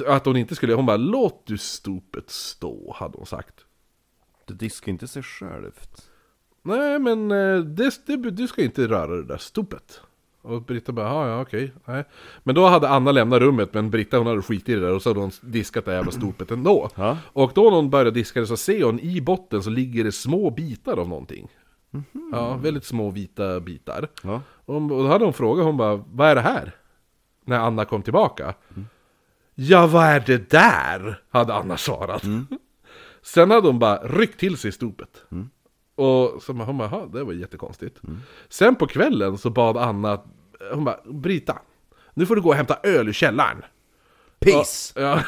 att hon inte skulle, hon bara låt du stopet stå, hade hon sagt. Du diskar inte sig självt. Nej, men eh, det, det, du ska inte röra det där stopet. Och Britta bara, "Ja, okej, nej. Men då hade Anna lämnat rummet, men Britta hon hade skitit i det där och så hade hon diskat det jävla stopet ändå. Ja. Och då när hon började diska det så ser hon i botten så ligger det små bitar av någonting. Ja, väldigt små vita bitar. Ja. Och, då hade hon frågat, hon bara, vad är det här? När Anna kom tillbaka. Ja, vad är det där? Hade Anna svarat. Sen hade hon bara ryckt till sig stopet. Och så hon bara, "Jaha, det var jättekonstigt. Sen på kvällen så bad Anna, hon bara, Brita, nu får du gå och hämta öl ur källaren. Peace!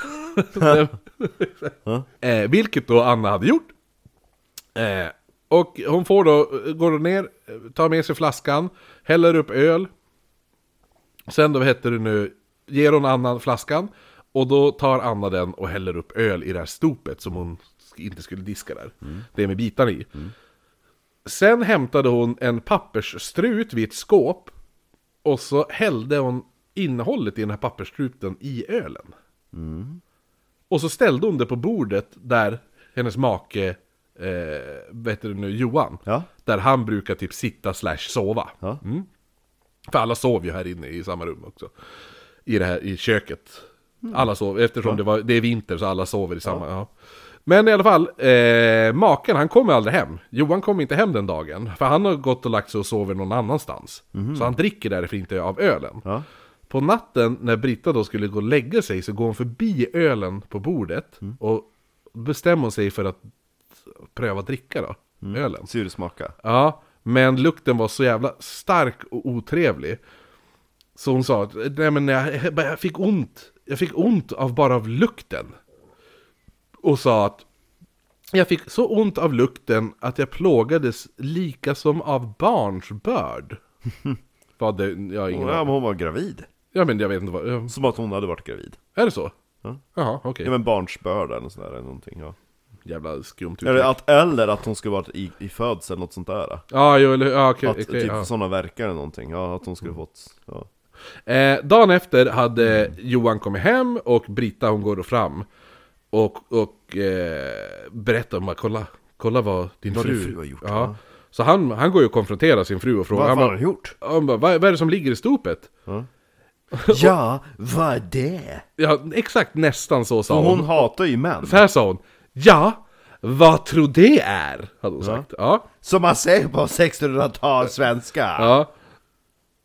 Ja. eh, vilket då Anna hade gjort. Eh, och hon får då, går då ner, tar med sig flaskan, häller upp öl. Sen då, vad heter det nu, ger hon Anna flaskan. Och då tar Anna den och häller upp öl i det här stopet som hon inte skulle diska där. Det med bitarna i. Sen hämtade hon en pappersstrut vid ett skåp. Och så hällde hon innehållet i den här pappersstruten i ölen. Och så ställde hon det på bordet där hennes make, eh, heter det nu, Johan. Ja. Där han brukar typ sitta slash sova. Ja. För alla sov ju här inne i samma rum också. I det här, i köket. Alla sov, eftersom det, var, det är vinter så alla sover i samma, ja. Men i alla fall, eh, maken han kommer aldrig hem. Johan kommer inte hem den dagen. För han har gått och lagt sig och sover någon annanstans. Så han dricker därför inte av ölen. Ja. På natten när Britta då skulle gå och lägga sig så går hon förbi ölen på bordet. Och bestämmer sig för att pröva att dricka då, ölen. Syresmaka. Ja, men lukten var så jävla stark och otrevlig. Så hon sa att nej men jag, jag fick ont. Jag fick ont av bara av lukten. Och sa att jag fick så ont av lukten att jag plågades lika som av barnsbörd. Vad det, jag har ingen Ja, men hon var gravid. Ja men jag vet inte vad, ja, Som att hon hade varit gravid. är det så? Ja. Jaha, okej. Ja men barnsbörd eller sådär eller någonting ja. Jävla skumt Eller uttryck. att, eller att hon skulle varit i, i födsel eller något sånt där. Ja, jo, eller ja, okej. Att okej, typ ja. sådana verkar eller någonting. Ja, att hon skulle fått... Ja. Eh, dagen efter hade Johan kommit hem och Britta hon går då fram och, och eh, berättar om att kolla, kolla vad din Vad fru, din fru har gjort, Ja. ja. Så han, han går ju och konfronterar sin fru och frågar Vad han har hon gjort? han bara, vad, vad är det som ligger i stopet? Ja, vad är det? Ja, exakt nästan så sa hon. hon hatar ju män. Så här sa hon. Ja, vad tror det är? Hade hon sagt. Ja. Som man säger på 1600-tal svenska. ja.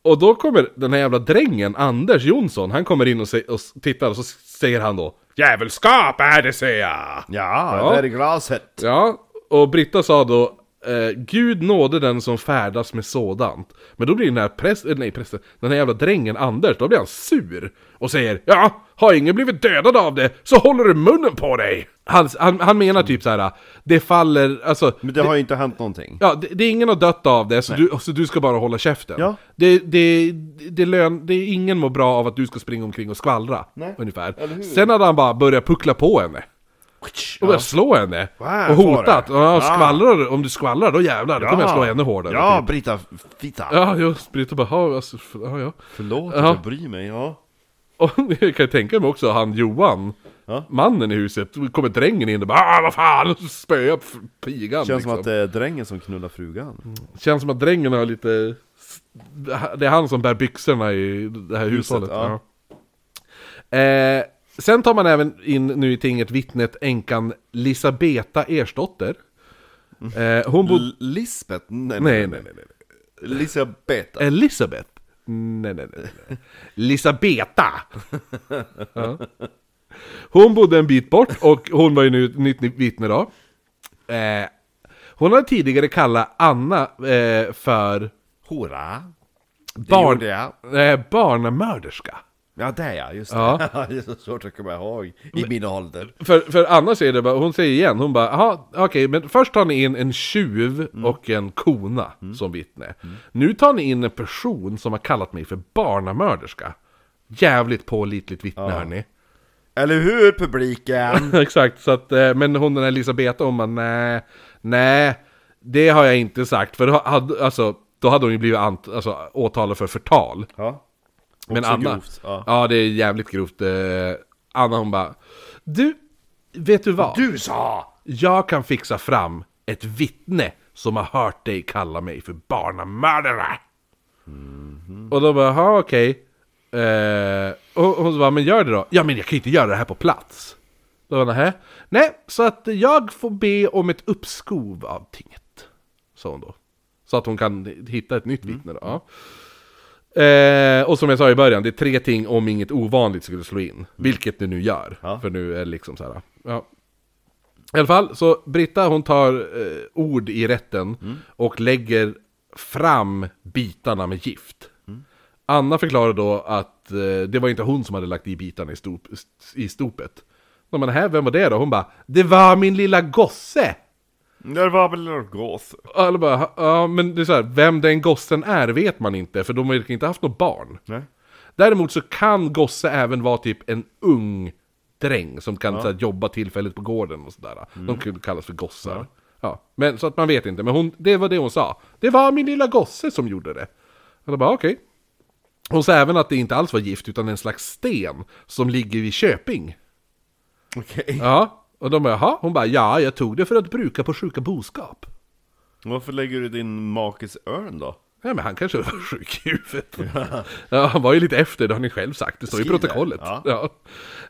Och då kommer den här jävla drängen, Anders Jonsson, han kommer in och, och tittar och så säger han då Djävulskap är det säger jag! Ja, Ja. där är glaset. Ja, och Britta sa då eh, Gud nåde den som färdas med sådant. Men då blir den här präst, eh, nej prästen, den här jävla drängen Anders, då blir han sur. Och säger Ja, har ingen blivit dödad av det så håller du munnen på dig! Han, han, han menar typ så här. det faller, alltså Men det har ju inte hänt någonting. Ja, det, det är ingen har dött av det, så du, så du ska bara hålla käften. Ja. Det, det, det, lön, det är ingen mår bra av att du ska springa omkring och skvallra. Nej. Ungefär. Sen hade han bara börjat puckla på henne. Och börjat slå henne. Wow, och hotat. får Ja, skvallrar, om du skvallrar då jävlar, då kommer jag slå ännu hårdare. Ja, typ. Brita Fita. Ja, just Britta bara, ja, alltså, ja, ja. Förlåt att jag bryr mig, ja. Och jag kan ju tänka mig också han Johan, Ja. mannen i huset, kommer drängen in och bara ah, vad fan, och spöar pigan Känns liksom. som att det är drängen som knullar frugan. Känns som att drängen har lite... Det är han som bär byxorna i det här Huset, hushållet. ja. Ja. Eh, sen tar man även in nu i tinget vittnet änkan Lisabeta Ersdotter. Eh, hon bodde... L- Lisbeth? Nej, Nej, nej, nej, nej. Elisabeth. Elisabeth? Nej, nej, nej. nej. Lisabeta! ja. Hon bodde en bit bort och hon var ju nu nytt vittne då. Eh, hon hade tidigare kallat Anna eh, för Hora. Barn- eh, barnamörderska. Ja, det är jag, just det. Ja. det är så svårt att komma ihåg i min ålder. För, för Anna säger det bara, hon säger igen, hon bara, jaha, okej, men först tar ni in en tjuv och en kona som vittne. Nu tar ni in en person som har kallat mig för barnamörderska. Jävligt pålitligt vittne hörni. Eller hur publiken? Exakt, så att, eh, men hon den här Elisabeta, hon bara, nej, nej, det har jag inte sagt. För då hade, alltså, då hade hon ju blivit ant, alltså, åtalad för förtal. Ja. Men Också Anna, grovt, ja. ja. det är jävligt grovt. Eh, Anna hon bara, du, vet du vad? Du sa! Jag kan fixa fram ett vittne som har hört dig kalla mig för barnamördare. Och då bara, ja okej. Eh, och hon så bara, men gör det då. Ja men jag kan ju inte göra det här på plats. Då var nähä. Nej, så att jag får be om ett uppskov av tinget. Sa hon då. Så att hon kan hitta ett nytt vittne då. Ja. Eh, och som jag sa i början, det är tre ting om inget ovanligt skulle slå in. Vilket det nu gör. Ja. För nu är det liksom så här. Ja. I alla fall, så Britta hon tar eh, ord i rätten och lägger fram bitarna med gift. Anna förklarar då att eh, det var inte hon som hade lagt i bitarna i, stop, i stopet. Bara, här, vem var det då? Hon bara, det var min lilla gosse! Det var väl en gås. Och Alla bara, "Ha- ja men det är så här, vem den gossen är vet man inte, för de verkar inte haft något barn. Nej. Däremot så kan gosse även vara typ en ung dräng som kan så här, jobba tillfälligt på gården och sådär. De kunde kallas för gossar. Ja. men så att man vet inte, men hon, det var det hon sa. Det var min lilla gosse som gjorde det. Då bara okej. Hon sa även att det inte alls var gift utan en slags sten som ligger vid Köping. Okej. Ja, och de bara jaha? Hon bara ja, jag tog det för att bruka på sjuka boskap. Varför lägger du din makes örn då? Nej men han kanske var sjuk i huvudet. ja, han var ju lite efter, det har ni själv sagt, det står i Skriv det. protokollet. Ja. Ja.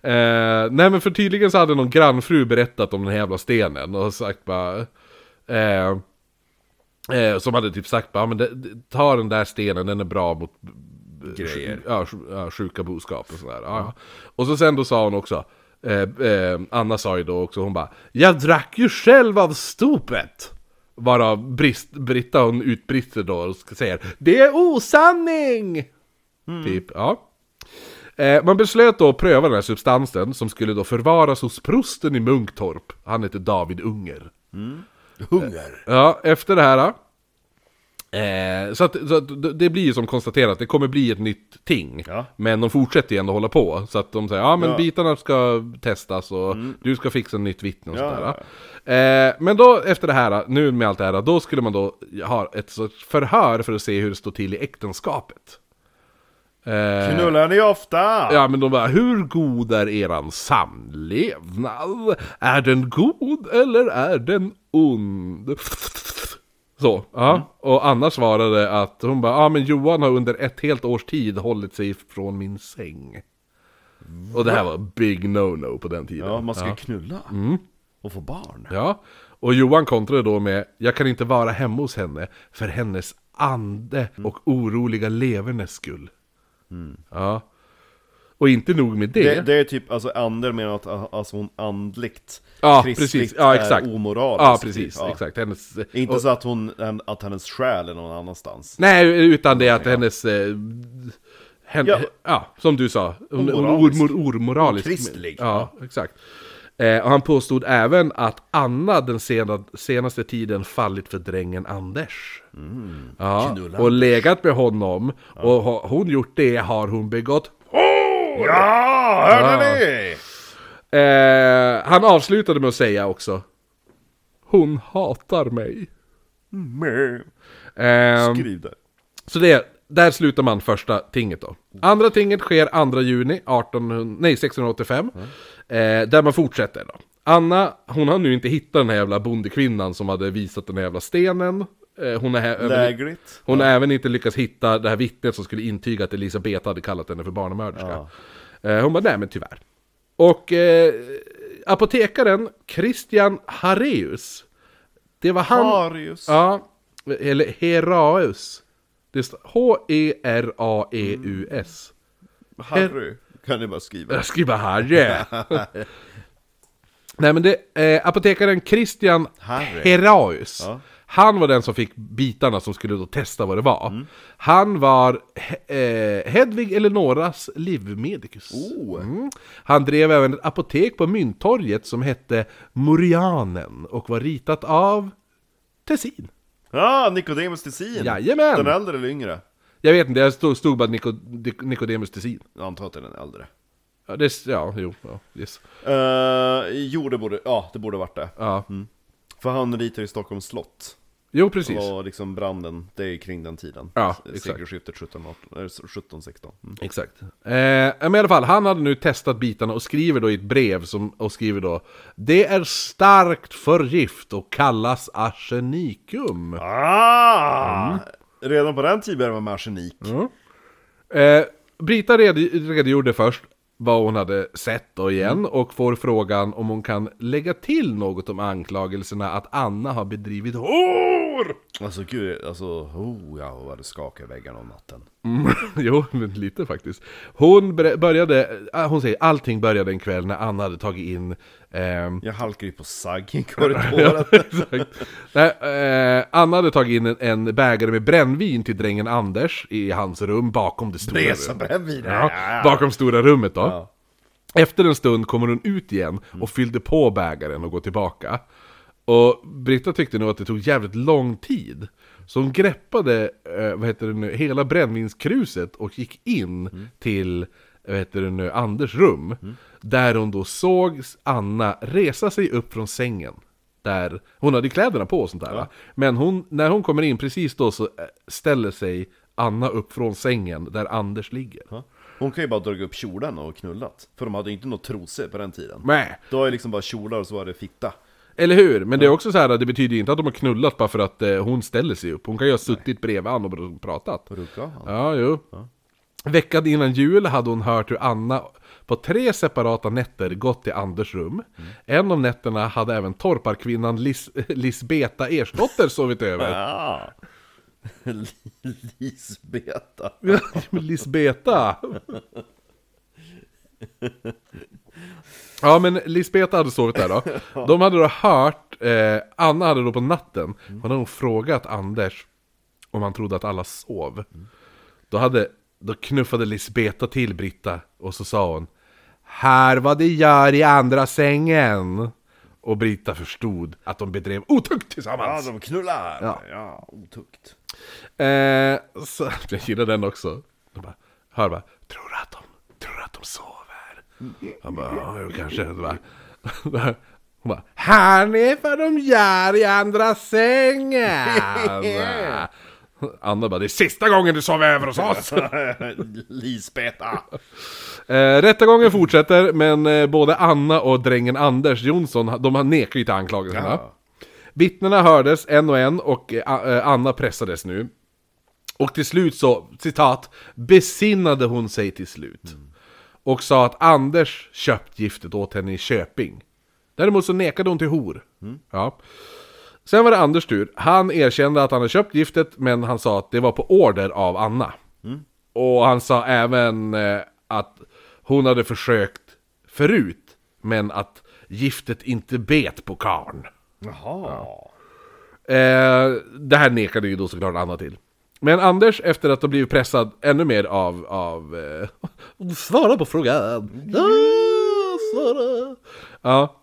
Eh, nej men för tydligen så hade någon grannfru berättat om den här jävla stenen och sagt bara... Eh, eh, som hade typ sagt bara, "Ja, men det, ta den där stenen, den är bra mot Grejer. Ja, sj- ja, sjuka boskap och sådär. Ja. ja. Och så sen då sa hon också, eh, eh, Anna sa ju då också, hon bara Jag drack ju själv av stopet! Varav brist, Britta hon utbrister då och säger Det är osanning! Typ, ja. Eh, man beslöt då att pröva den här substansen som skulle då förvaras hos prosten i Munktorp. Han heter David Unger. Hunger. Ja, efter det här. Eh, så att, så att det- blir ju som konstaterat, det kommer bli ett nytt ting. Ja. Men de fortsätter ju ändå hålla på. Så att de säger, ja men Ja. bitarna ska testas och du ska fixa ett nytt vittne och Ja, sådär. Eh, men då efter det här, nu med allt det här, då skulle man då ha ett sorts förhör för att se hur det står till i äktenskapet. Eh, Knullar ni ofta? Ja men de bara, hur god är eran samlevnad? Är den god eller är den ond? Så, ja. Och Anna svarade att hon bara, ja men Johan har under ett helt års tid hållit sig från min säng. Och det här var big no-no på den tiden. Ja, man ska ja. knulla. Och få barn. Ja, och Johan kontrade då med Jag kan inte vara hemma hos henne för hennes ande och oroliga levernes skull. Ja. Och inte nog med det. Det, det är typ, alltså Ander menar att alltså hon andligt, ja, kristligt precis. Ja, exakt. är omoralisk. Ja, precis. typ. Ja. Exakt. Hennes, Inte och, så att, hon, att hennes själ är någon annanstans. Nej, utan det är att hennes... Eh, hen, Ja. ja. som du sa. Hon- Omoralisk. or- or-. Okristlig. Ja, exakt. Eh, och han påstod även att Anna den sena, senaste tiden fallit för drängen Anders. ja, Knulla och legat med honom. Och har hon gjort det har hon begått Ja, hörde ni? Eh, han avslutade med att säga också Hon hatar mig. Mm. Ehm, Skriv det. så det, där slutar man första tinget då. Andra tinget sker 2 juni 1800, nej, 1685. Eh, där man fortsätter då. Anna, hon har nu inte hittat den här jävla bondekvinnan som hade visat den här jävla stenen. Eh, hon, även, Lägligt. hon har även inte lyckats hitta det här vittnet som skulle intyga att Elisabeta hade kallat henne för barnamörderska. Eh, hon bara, nej men tyvärr. Och eh, apotekaren Christian Hareus. Det var han... Marius. Ja, eller Heraeus. Det står H-E-R-A-E-U-S. Harry. Kan ni bara skriva. Jag skriver Harry. Nej men det, eh, apotekaren Christian Harry. Heraeus. Ja. Han var den som fick bitarna som skulle då testa vad det var. Mm. Han var eh, Hedvig Eleonoras livmedikus. Oh. Mm. Han drev även ett apotek på Mynttorget som hette Morianen och var ritat av Tessin. Ja, Nikodemus Tessin. Jajamän. Den äldre eller yngre? Jag vet inte, det stod, stod bara Nico, Nicodemus Tessin. Jag antar att det är den äldre. Ja, det, ja jo, ja, yes. Uh, jo, det borde, ja, det borde varit det. ja. För han ritar ju Stockholms slott. Jo, precis. Och liksom branden, det är kring den tiden. Ja, exakt. Sekelskiftet 17-16. Mm. Exakt. Eh, men i alla fall, han hade nu testat bitarna och skriver då i ett brev som, och skriver då Det är starkt förgift och kallas arsenikum. Ah! Mm. Redan på den tiden var med arsenik. Eh, Brita red, redogjorde först vad hon hade sett då igen och får frågan om hon kan lägga till något om anklagelserna att Anna har bedrivit bror! Alltså gud, alltså, oh ja, vad det skakar i väggarna om natten. Mm, jo, men lite faktiskt. Hon började, äh, hon säger allting började en kväll när Anna hade tagit in ehm, Jag halkar ju på sagg i korridoren. Nej, eh, Anna hade tagit in en, en bägare med brännvin till drängen Anders i hans rum bakom det stora rummet. bredvid. Ja, bakom stora rummet då. Ja. Efter en stund kommer hon ut igen och fyllde på bägaren och går tillbaka. Och Britta tyckte nog att det tog jävligt lång tid. Så hon greppade, eh, vad heter det nu, hela brännvinskruset och gick in till, vad heter det nu, Anders rum. Där hon då såg Anna resa sig upp från sängen. Där, hon hade kläderna på och sånt där va? Men hon, när hon kommer in precis då så eh, ställer sig Anna upp från sängen där Anders ligger. Ja. Hon kan ju bara dra upp kjolen och knullat. För de hade ju inte något trosor på den tiden. Nej. Då är det liksom bara kjolar och så var det fitta. Eller hur? Men det är också så här, det betyder ju inte att de har knullat bara för att eh, hon ställer sig upp. Hon kan ju ha suttit bredvid han och pratat. Rucka han. Ja, jo. Veckan innan jul hade hon hört hur Anna på tre separata nätter gått till Anders rum. En av nätterna hade även torparkvinnan Lis Lisbeta Ersdotter sovit över. Ja. Lisbeta. Ja, Lisbeta! Ja men Lisbeta hade sovit där då. De hade då hört, eh, Anna hade då på natten, hon hade nog frågat Anders om han trodde att alla sov. Då, hade, då knuffade Lisbeta till Britta och så sa hon Här vad det gör i andra sängen. Och Britta förstod att de bedrev otukt Ja, tillsammans. de knullar! Ja. Ja, otukt. Eh, så, jag gillar den också. Bara, hör bara, tror du att de, tror du att de sover? Han bara, ja, jo, kanske. Bara, hon bara, här är vad de gör i andra sängen. Anna bara, det är sista gången du sover över hos oss. Lisbeta! Eh, rättegången fortsätter, men eh, både Anna och drängen Anders Jonsson, de nekar ju till anklagelserna. Ja. Vittnena hördes en och en och eh, eh, Anna pressades nu. Och till slut så, citat, besinnade hon sig till slut. Och sa att Anders köpt giftet åt henne i Köping. Däremot så nekade hon till hor. Ja. Sen var det Anders tur. Han erkände att han hade köpt giftet, men han sa att det var på order av Anna. Och han sa även eh, att hon hade försökt förut, men att giftet inte bet på karn. Jaha. Eh, det här nekade ju då såklart Anna till. Men Anders, efter att ha blivit pressad ännu mer av... av eh, svara på frågan! Ja, svara! Ja.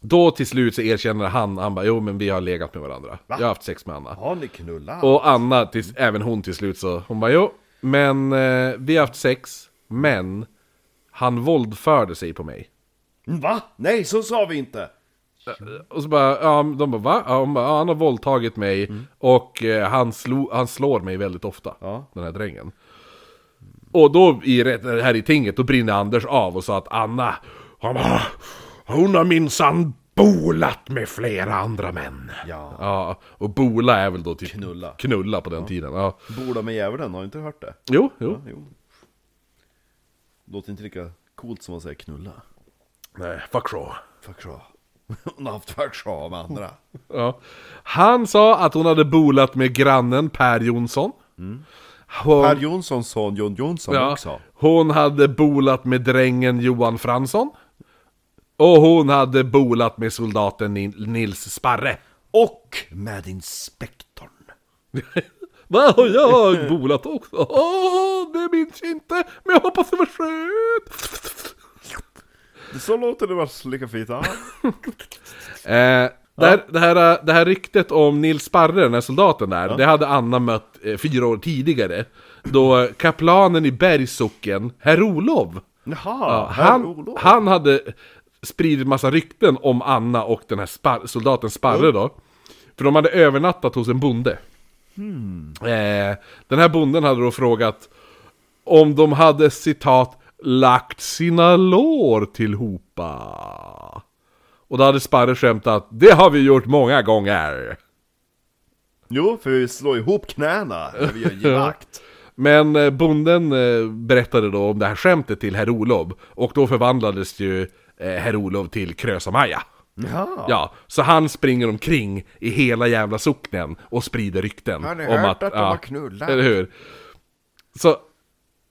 Då till slut så erkänner han, han bara jo men vi har legat med varandra. Jag har haft sex med Anna. Har ni knullat? Och Anna, tills, även hon till slut så, hon bara jo, men eh, vi har haft sex, men han våldförde sig på mig. Va? Nej, så sa vi inte! Och så bara, ja, de bara va? Ja, hon bara, ja, han har våldtagit mig och eh, han, slo, han slår mig väldigt ofta, Ja. den här drängen. Och då, i, här i tinget, då brinner Anders av och sa att Anna, han bara, hon har minsann bolat med flera andra män. Ja. Ja, och bola är väl då typ Knulla. knulla på den tiden. Ja. Bola med djävulen, har du inte hört det? Jo, jo. Ja, jo. Låter inte lika coolt som att säga knulla. Nej, fuck show. Fuck så. Hon har haft så med andra. Ja. Han sa att hon hade bolat med grannen Per Jonsson. Hon, Per Jonssons son John Jonsson ja, också. hon hade bolat med drängen Johan Fransson. Och hon hade bolat med soldaten Ni- Nils Sparre. Och med inspektorn. Vad har jag bolat också? Åh, det minns jag inte, men jag hoppas det var skönt. Så låter det vara lika fint. Ja. Eh, det, här, det, här, det här ryktet om Nils Sparre, den här soldaten där, det hade Anna mött eh, fyra år tidigare. Då kaplanen i Bergssocken, herr Olof, Jaha, ja, herr han, Olof. han hade spridit massa rykten om Anna och den här spar, soldaten Sparre då. För de hade övernattat hos en bonde. Eh, den här bonden hade då frågat om de hade citat lagt sina lår tillhopa. Och då hade Sparre skämtat det har vi gjort många gånger. Jo, för vi slår ihop knäna när vi gör givakt. Men eh, bonden eh, berättade då om det här skämtet till herr Olof. Och då förvandlades ju eh, herr Olof till Krösa-Maja. Ja. Ja, så han springer omkring i hela jävla socknen och sprider rykten. Har ni hört att de har knullat? Eller hur? Så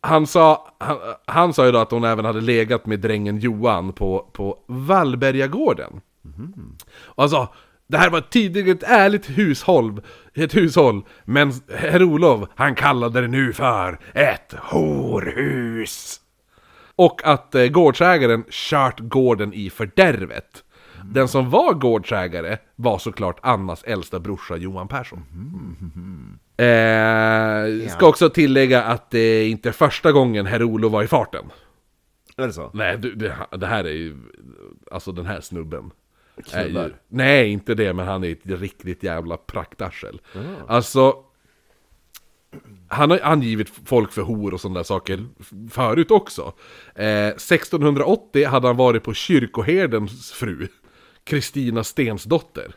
han sa, han, han sa ju då att hon även hade legat med drängen Johan på, på Vallbergagården. Och han sa, det här var tidigare ett ärligt hushåll, ett hushåll, men herr Olof, han kallade det nu för ett horhus. Och att eh, gårdsägaren kört gården i fördärvet. Den som var gårdsägare var såklart Annas äldsta brorsa Johan Persson. Mm-hmm. Eh, ska också tillägga att det är inte första gången herr Olof var i farten. Är det så? Nej, du, det, det här är ju... Alltså den här snubben. är ju, Knullar. nej, inte det, men han är ett riktigt jävla praktarsel. Alltså... Han har angivit folk för hor och sådana där saker förut också. Eh, 1680 hade han varit på kyrkoherdens fru, Kristina Stensdotter.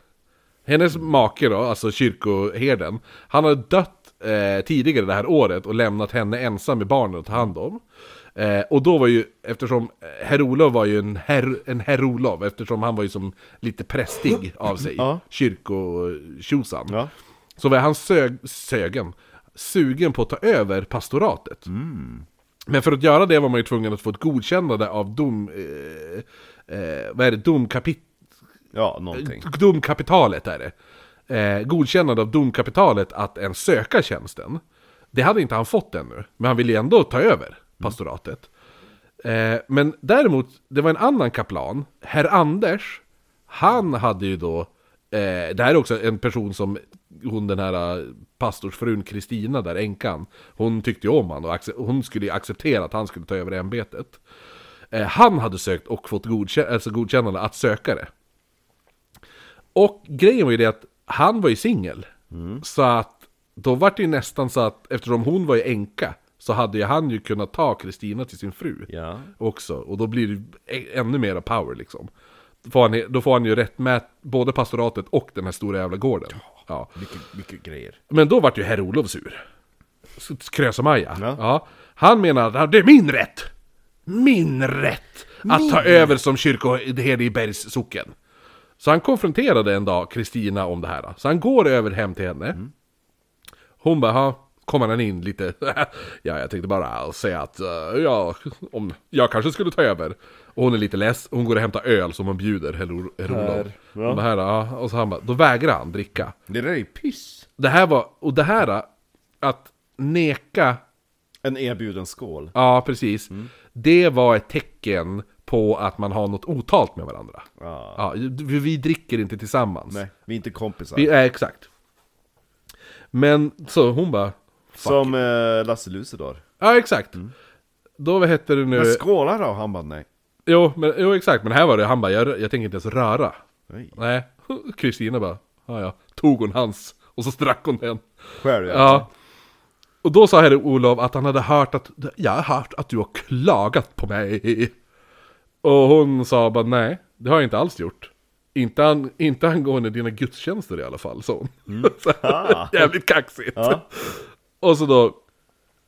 Hennes make då, alltså kyrkoherden, han hade dött eh, tidigare det här året och lämnat henne ensam med barnen att ta hand om. Eh, och då var ju, eftersom eh, herr Olof var ju en herr, en herr Olof, eftersom han var ju som lite prästig av sig, Ja. kyrkotjosan. Ja. Så var han sög, sögen, sugen på att ta över pastoratet. Men för att göra det var man ju tvungen att få ett godkännande av dom... Eh, eh, vad är det? Domkapit Ja, någonting. domkapitalet är det. Eh, godkännande av domkapitalet att en söka tjänsten. Det hade inte han fått ännu, men han ville ju ändå ta över pastoratet. Eh, men däremot, det var en annan kaplan, herr Anders, han hade ju då, eh, det här är också en person som hon den här eh, pastorsfrun Kristina där, änkan, hon tyckte ju om han och hon skulle ju acceptera att han skulle ta över ämbetet. Eh, han hade sökt och fått godkä- alltså godkännande att söka det. Och grejen var ju det att han var ju singel. Så att då var det ju nästan så att eftersom hon var ju änka så hade ju han ju kunnat ta Kristina till sin fru Ja. också. Och då blir det ä- ännu mera power liksom. Då får han, då får han ju rätt med både pastoratet och den här stora jävla gården. Ja. Mycket, mycket grejer. Men då vart ju herr Olof sur. Krösa-Maja. Ja. Ja. Han menar att det är min rätt! Min rätt! Att ta över som kyrkoherde i Bergs socken. Så han konfronterade en dag Kristina om det här. Så han går över hem till henne. Hon bara, "Ha, kommer han in lite. ja, jag tänkte bara säga att eh, ja, om jag kanske skulle ta över. Och hon är lite less. Hon går och hämtar öl som hon bjuder. Här, ja. "Här, ja. Och så han bara, då vägrar han dricka. Det där är ju piss. Det här var, och det här att neka, En erbjuden skål. ja precis, det var ett tecken på att man har något otalt med varandra. Ja. Ja, vi, vi dricker inte tillsammans. Nej, vi är inte kompisar. Vi, nej, exakt. Men så hon bara, Som eh, Lasse Lucidor. ja exakt. Då vad hette det nu? Men skålar då? Han bara nej. Jo, men, jo exakt, men här var det, han bara, jag, jag tänker inte ens röra. Nej. Nej, Kristina bara, ja ja, tog hon hans. Och så drack hon den. Själv ja. Ja. Och då sa herr Olof att han hade hört att, jag har hört att du har klagat på mig. Och hon sa bara nej, det har jag inte alls gjort. Inte, an, inte angående dina gudstjänster i alla fall, så hon. Så här, Jävligt kaxigt. Ja. Och så då,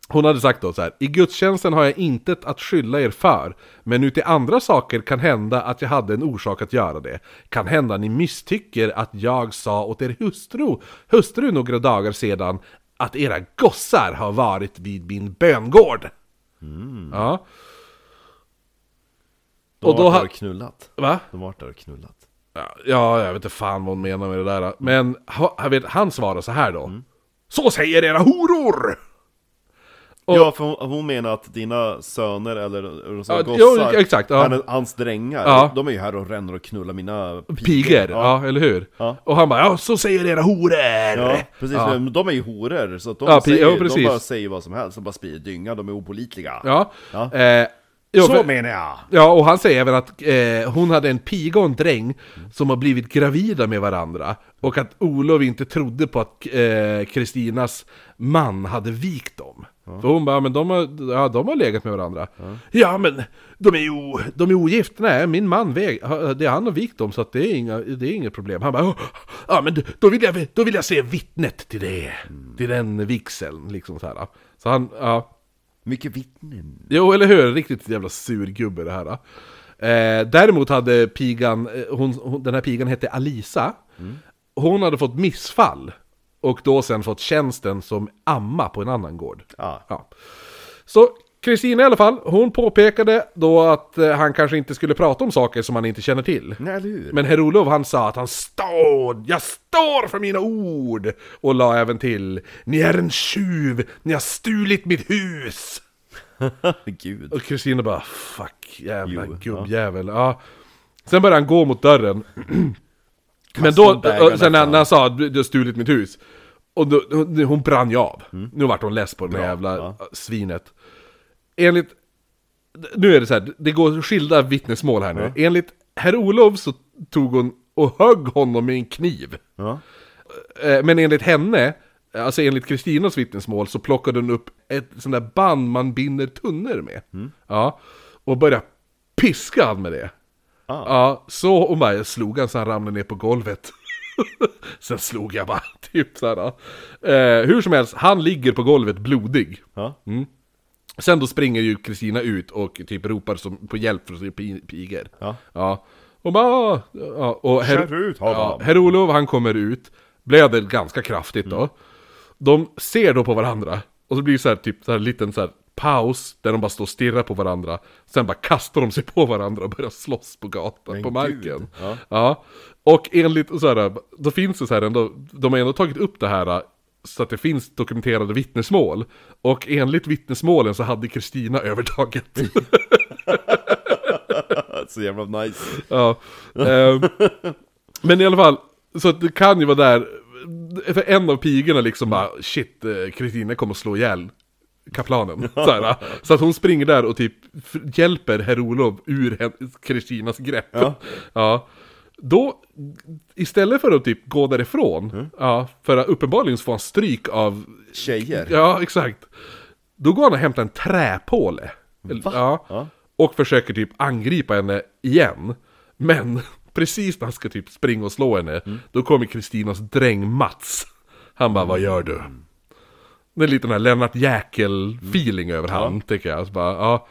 hon hade sagt då så här, i gudstjänsten har jag intet att skylla er för, men ut i andra saker kan hända att jag hade en orsak att göra det. Kan hända ni misstycker att jag sa åt er hustru, hustru några dagar sedan, att era gossar har varit vid min böngård. Ja. De och har då varit ha- där och knullat. Va? De har varit där och knullat. Ja, Ja, jag vet inte fan vad hon menar med det där. Men ha- jag vet, han svarar så här då. Så säger era horor! Och- Ja, för hon, hon menar att dina söner eller, Ja, gossar, jo, exakt, ja. han- hans drängar, Ja. de är ju här och ränner och knullar mina Pigor, ja. eller hur? Ja. Och han bara, ja så säger era horor! Ja, precis. Ja. Men de är ju horor, så de, Ja, säger, ja, de bara säger vad som helst, de bara sprider dynga, de är opolitliga. Ja. Ja. Eh, jo, så för- menar jag! Ja, och han säger även att eh, hon hade en piga och en dräng som har blivit gravida med varandra. Och att Olof inte trodde på att eh, Kristinas man hade vikt dem. För hon bara, men de har, ja, de har legat med varandra. Ja, men de är ju de är ogift. Nej, min man väg, det han har vikt dem så att det är, inga, det är inget problem. Han bara, "Åh, ja men då vill jag, då vill jag se vittnet till det. Till den vigseln, liksom så här. Så han, ja. Mycket vittnen. Jo, eller hur? Riktigt jävla surgubbe det här. Eh, däremot hade pigan, eh, hon, hon, den här pigan hette Alisa. Hon hade fått missfall. Och då sen fått tjänsten som amma på en annan gård. Ja. Ja. Så Kristina i alla fall, hon påpekade då att eh, han kanske inte skulle prata om saker som han inte känner till. Nej, eller hur? Men Herr-Olof han sa att han står, jag står för mina ord! Och la även till, ni är en tjuv, ni har stulit mitt hus! Gud. Och Kristina bara, fuck jävla Jo, gubbjävel. Ja. Sen började han gå mot dörren. Men då, och sen när, när han sa att du har stulit mitt hus. Och då, hon, hon brann ju av. Nu vart hon less på det där jävla ja. svinet. Enligt... Nu är det så här, det går skilda vittnesmål här nu. Enligt herr Olof så tog hon och högg honom med en kniv. Ja. Eh, Men enligt henne, alltså enligt Kristinas vittnesmål, så plockade hon upp ett sånt där band man binder tunnor med. Ja, och började piska han med det. Ah. Ja, så och bara jag slog han så han ramlade ner på golvet. Sen slog jag bara, typ såhär. Eh, hur som helst, han ligger på golvet blodig. Ja. Sen då springer ju Kristina ut och typ ropar som, på hjälp för pi- pigor. Ja. Ja. Och bara... Ja, och herr, Kör ut honom. ja, herr Olof han kommer ut, blöder ganska kraftigt då. De ser då på varandra, och så blir det så här, typ så här liten så här paus, där de bara står och stirrar på varandra. Sen bara kastar de sig på varandra och börjar slåss på gatan, Men på marken. ja. Ja. Och enligt så här, då finns det så här ändå, de har ändå tagit upp det här så att det finns dokumenterade vittnesmål. Och enligt vittnesmålen så hade Kristina övertaget. Så jävla nice. Ja. ehm, men i alla fall, så att det kan ju vara där, för en av pigorna liksom bara shit, eh, Kristina kommer att slå ihjäl kaplanen. Så, här, så att hon springer där och typ hjälper herr Olof ur Kristinas grepp. Ja. Ja. Då, istället för att typ gå därifrån, ja, för att uppenbarligen så får han stryk av Tjejer. Ja, exakt. Då går han och hämtar en träpåle. Va? Ja. Ja. Och försöker typ angripa henne igen. Men precis när han ska typ springa och slå henne, då kommer Kristinas dräng Mats. Han bara, vad gör du? Det är lite den här Lennart Jäkel-feeling över han, tycker jag. Så bara, ja.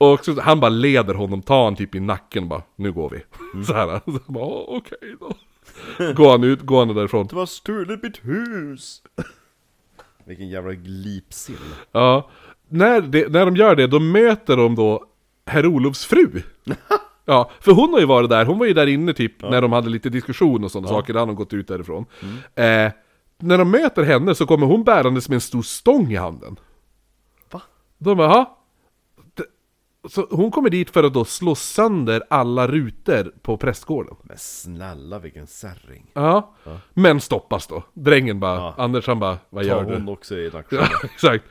Och så, han bara leder honom, tar han typ i nacken och bara, nu går vi. Så här. Så bara, "Ja, okej då. Går han ut, går han därifrån. Du har stulit mitt hus! Vilken jävla glipsill. Ja, när, det, när de gör det, då möter de då herr Olofs fru. Ja, för hon har ju varit där, hon var ju där inne typ när de hade lite diskussion och sådana saker, där de gått ut därifrån. Eh, när de möter henne så kommer hon bärandes med en stor stång i handen. Va? De bara, Så hon kommer dit för att då slå sönder alla rutor på prästgården. Men snälla vilken särring. Ja, men stoppas då. Drängen bara, Ja. Anders han bara, vad gör Tar du? hon också i? Ja, exakt.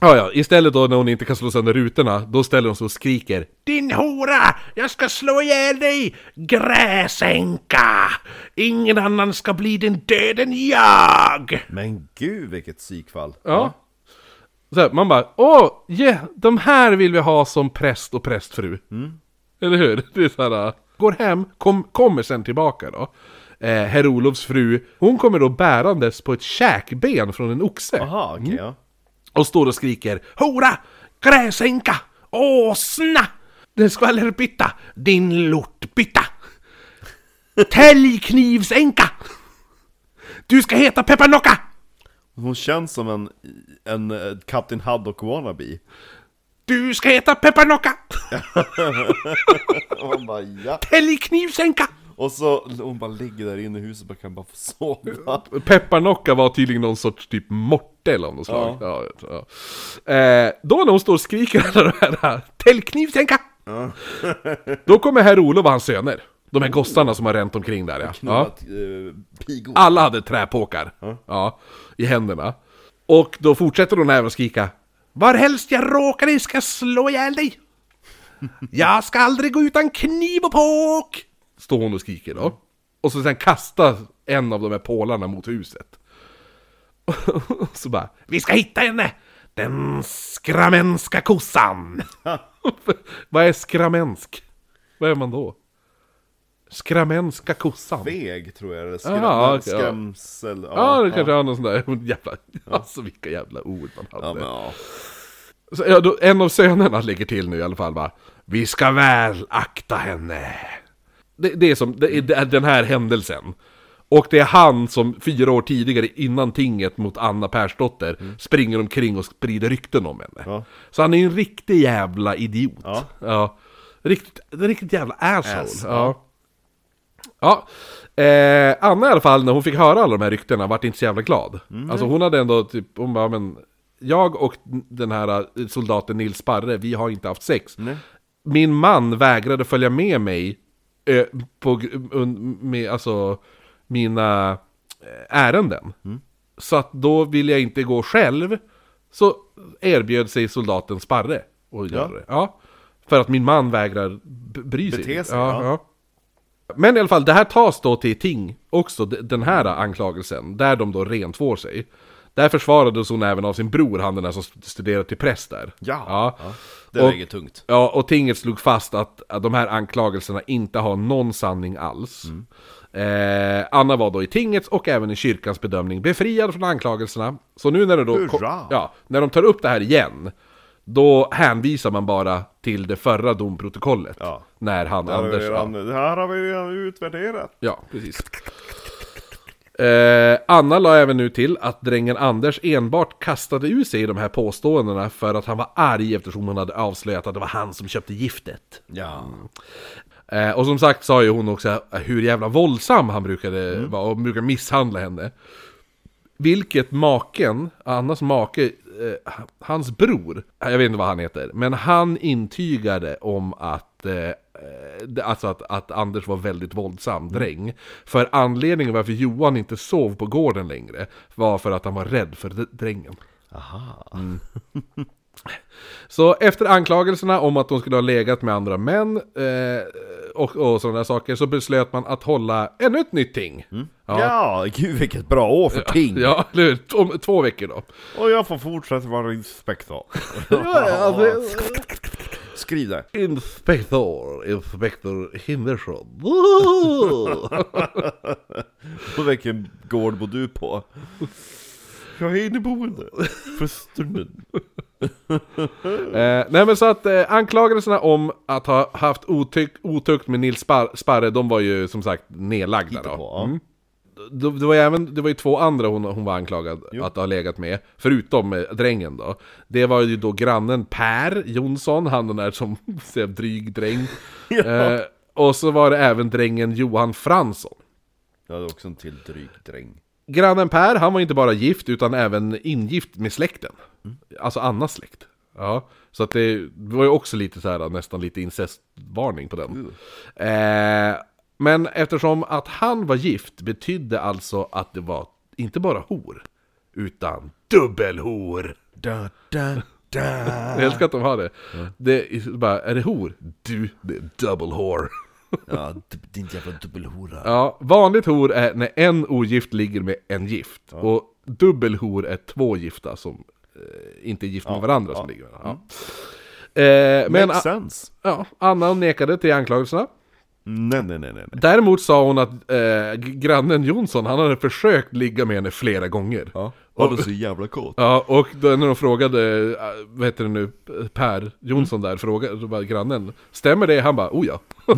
Ja, ja, istället då när hon inte kan slå sönder rutorna, då ställer hon sig och skriker Din hora! Jag ska slå ihjäl dig! Gräsänka! Ingen annan ska bli din död än jag! Men gud vilket psykfall. Ja. Så här, man bara, åh, yeah, de här vill vi ha som präst och prästfru. Eller hur? Det är så här, äh, går hem, kom, kommer sen tillbaka då. Eh, Herr Olofs fru, hon kommer då bärandes på ett käkben från en oxe. Jaha, okej ja. Och står och skriker Hora! Gräsänka! Åsna! Den skvallerbytta! Din lortbytta! Täljknivsänka! Du ska heta Pepparnocka! Hon känns som en, en eh, Captain Haddock wannabe. Du ska heta Pepparnocka! Och man bara ja. Täljknivsänka! Och så hon bara ligger där inne i huset och kan bara få sova. Pepparnocka var tydligen någon sorts typ mortel av något slag. Ja. Ja, Eh, då när hon står och skriker alla de här Täljknivsänka! då kommer herr Olof och hans söner. De här gossarna som har ränt omkring där ja. ja. Knullat eh. Alla hade träpåkar ja. i händerna. Och då fortsätter hon även att skrika Varhelst jag råkar i ska jag slå ihjäl dig! Jag ska aldrig gå utan kniv och påk! Står hon och skriker då. Och så sen kastar en av de här pålarna mot huset. Och så bara Vi ska hitta henne! Den skramenska kossan! Vad är skramensk? Vad är man då? Skramenska kossan? Feg tror jag eller skräm, Ja, okej, ja. skrämsel. Ja, det kanske är någon sån där jävla... Alltså vilka jävla ord man hade. Ja, men ja. Så, ja, då, en av sönerna lägger till nu i alla fall bara Vi ska väl akta henne. Det, det är som, det är, det är den här händelsen. Och det är han som fyra år tidigare innan tinget mot Anna Persdotter springer omkring och sprider rykten om henne. Ja. Så han är en riktig jävla idiot. Ja. ja. Riktigt, riktigt jävla asshole. Ass, ja. Ja, eh, Anna i alla fall när hon fick höra alla de här ryktena vart inte så jävla glad. Alltså hon hade ändå typ, hon bara men Jag och den här eh, soldaten Nils Sparre, vi har inte haft sex. Nej. Min man vägrade följa med mig eh, på, med alltså mina eh, ärenden. Så att då vill jag inte gå själv. Så erbjöd sig soldaten Sparre att göra det. Ja. För att min man vägrar bry sig. Bete sig, ja, ja. ja. Men i alla fall, det här tas då till ting också, den här anklagelsen, där de då rentvår sig. Där försvarades hon även av sin bror, han den där som studerade till präst där. Ja. ja. Ja, det Och- väger tungt. Ja, och tinget slog fast att, att de här anklagelserna inte har någon sanning alls. Eh, Anna var då i tingets och även i kyrkans bedömning befriad från anklagelserna. Så nu när, det då Hurra! ja, när de tar upp det här igen, då hänvisar man bara till det förra domprotokollet. Ja. När han, har Anders... redan, det här har vi redan utvärderat. ja, precis. Eh, Anna la även nu till att drängen Anders enbart kastade ur sig de här påståendena för att han var arg eftersom hon hade avslöjat att det var han som köpte giftet. Ja. Eh, och som sagt sa ju hon också hur jävla våldsam han brukade vara och brukade misshandla henne. Vilket maken, Annas make, eh, hans bror, jag vet inte vad han heter, men han intygade om att, eh, eh, alltså att, att Anders var väldigt våldsam dräng. För anledningen varför Johan inte sov på gården längre var för att han var rädd för drängen. Aha. Så efter anklagelserna om att de skulle ha legat med andra män eh, och, och sådana saker så beslöt man att hålla ännu ett nytt ting. Ja. ja, gud vilket bra år för ting! Ja, hur? Om två veckor då. Och jag får fortsätta vara inspektor. alltså- Skriv det. Inspektor, Inspektor Hindersson. Vilken gård bor du på? Jag är inneboende. För stunden. eh, nej men så att eh, anklagelserna om att ha haft otyck, otukt med Nils Spar Sparre, de var ju som sagt nedlagda då. På, ja. Mm. Det, det, var ju även, det var ju två andra hon, hon var anklagad Jo. att ha legat med, förutom eh, drängen då. Det var ju då grannen Per Jonsson, han den där som ser dryg dräng. eh, och så var det även drängen Johan Fransson. Jag hade också en till dryg dräng. Grannen Per, han var inte bara gift utan även ingift med släkten. Alltså Annas släkt. Ja, så att det, var ju också lite så här, nästan lite incestvarning på den. Eh, men eftersom att han var gift betydde alltså att det var inte bara hor, utan dubbelhor. Da, da, da. Jag älskar att de har det. Det är bara, är det hor? Du, det är double whore. Ja, d- din jävla dubbelhora. Ja, vanligt hor är när en ogift ligger med en gift. Och dubbelhor är två gifta som eh, inte är gifta med varandra som ligger med varandra. Ja. Eh, men sense. ja, Anna nekade till anklagelserna. Nej, nej, nej, nej. Däremot sa hon att eh, grannen Jonsson, han hade försökt ligga med henne flera gånger. Ja. Var du så jävla kåt? Ja, och då när de frågade, äh, vad heter det nu, Per Jonsson där, frågade då bara grannen Stämmer det? Han bara, oh ja.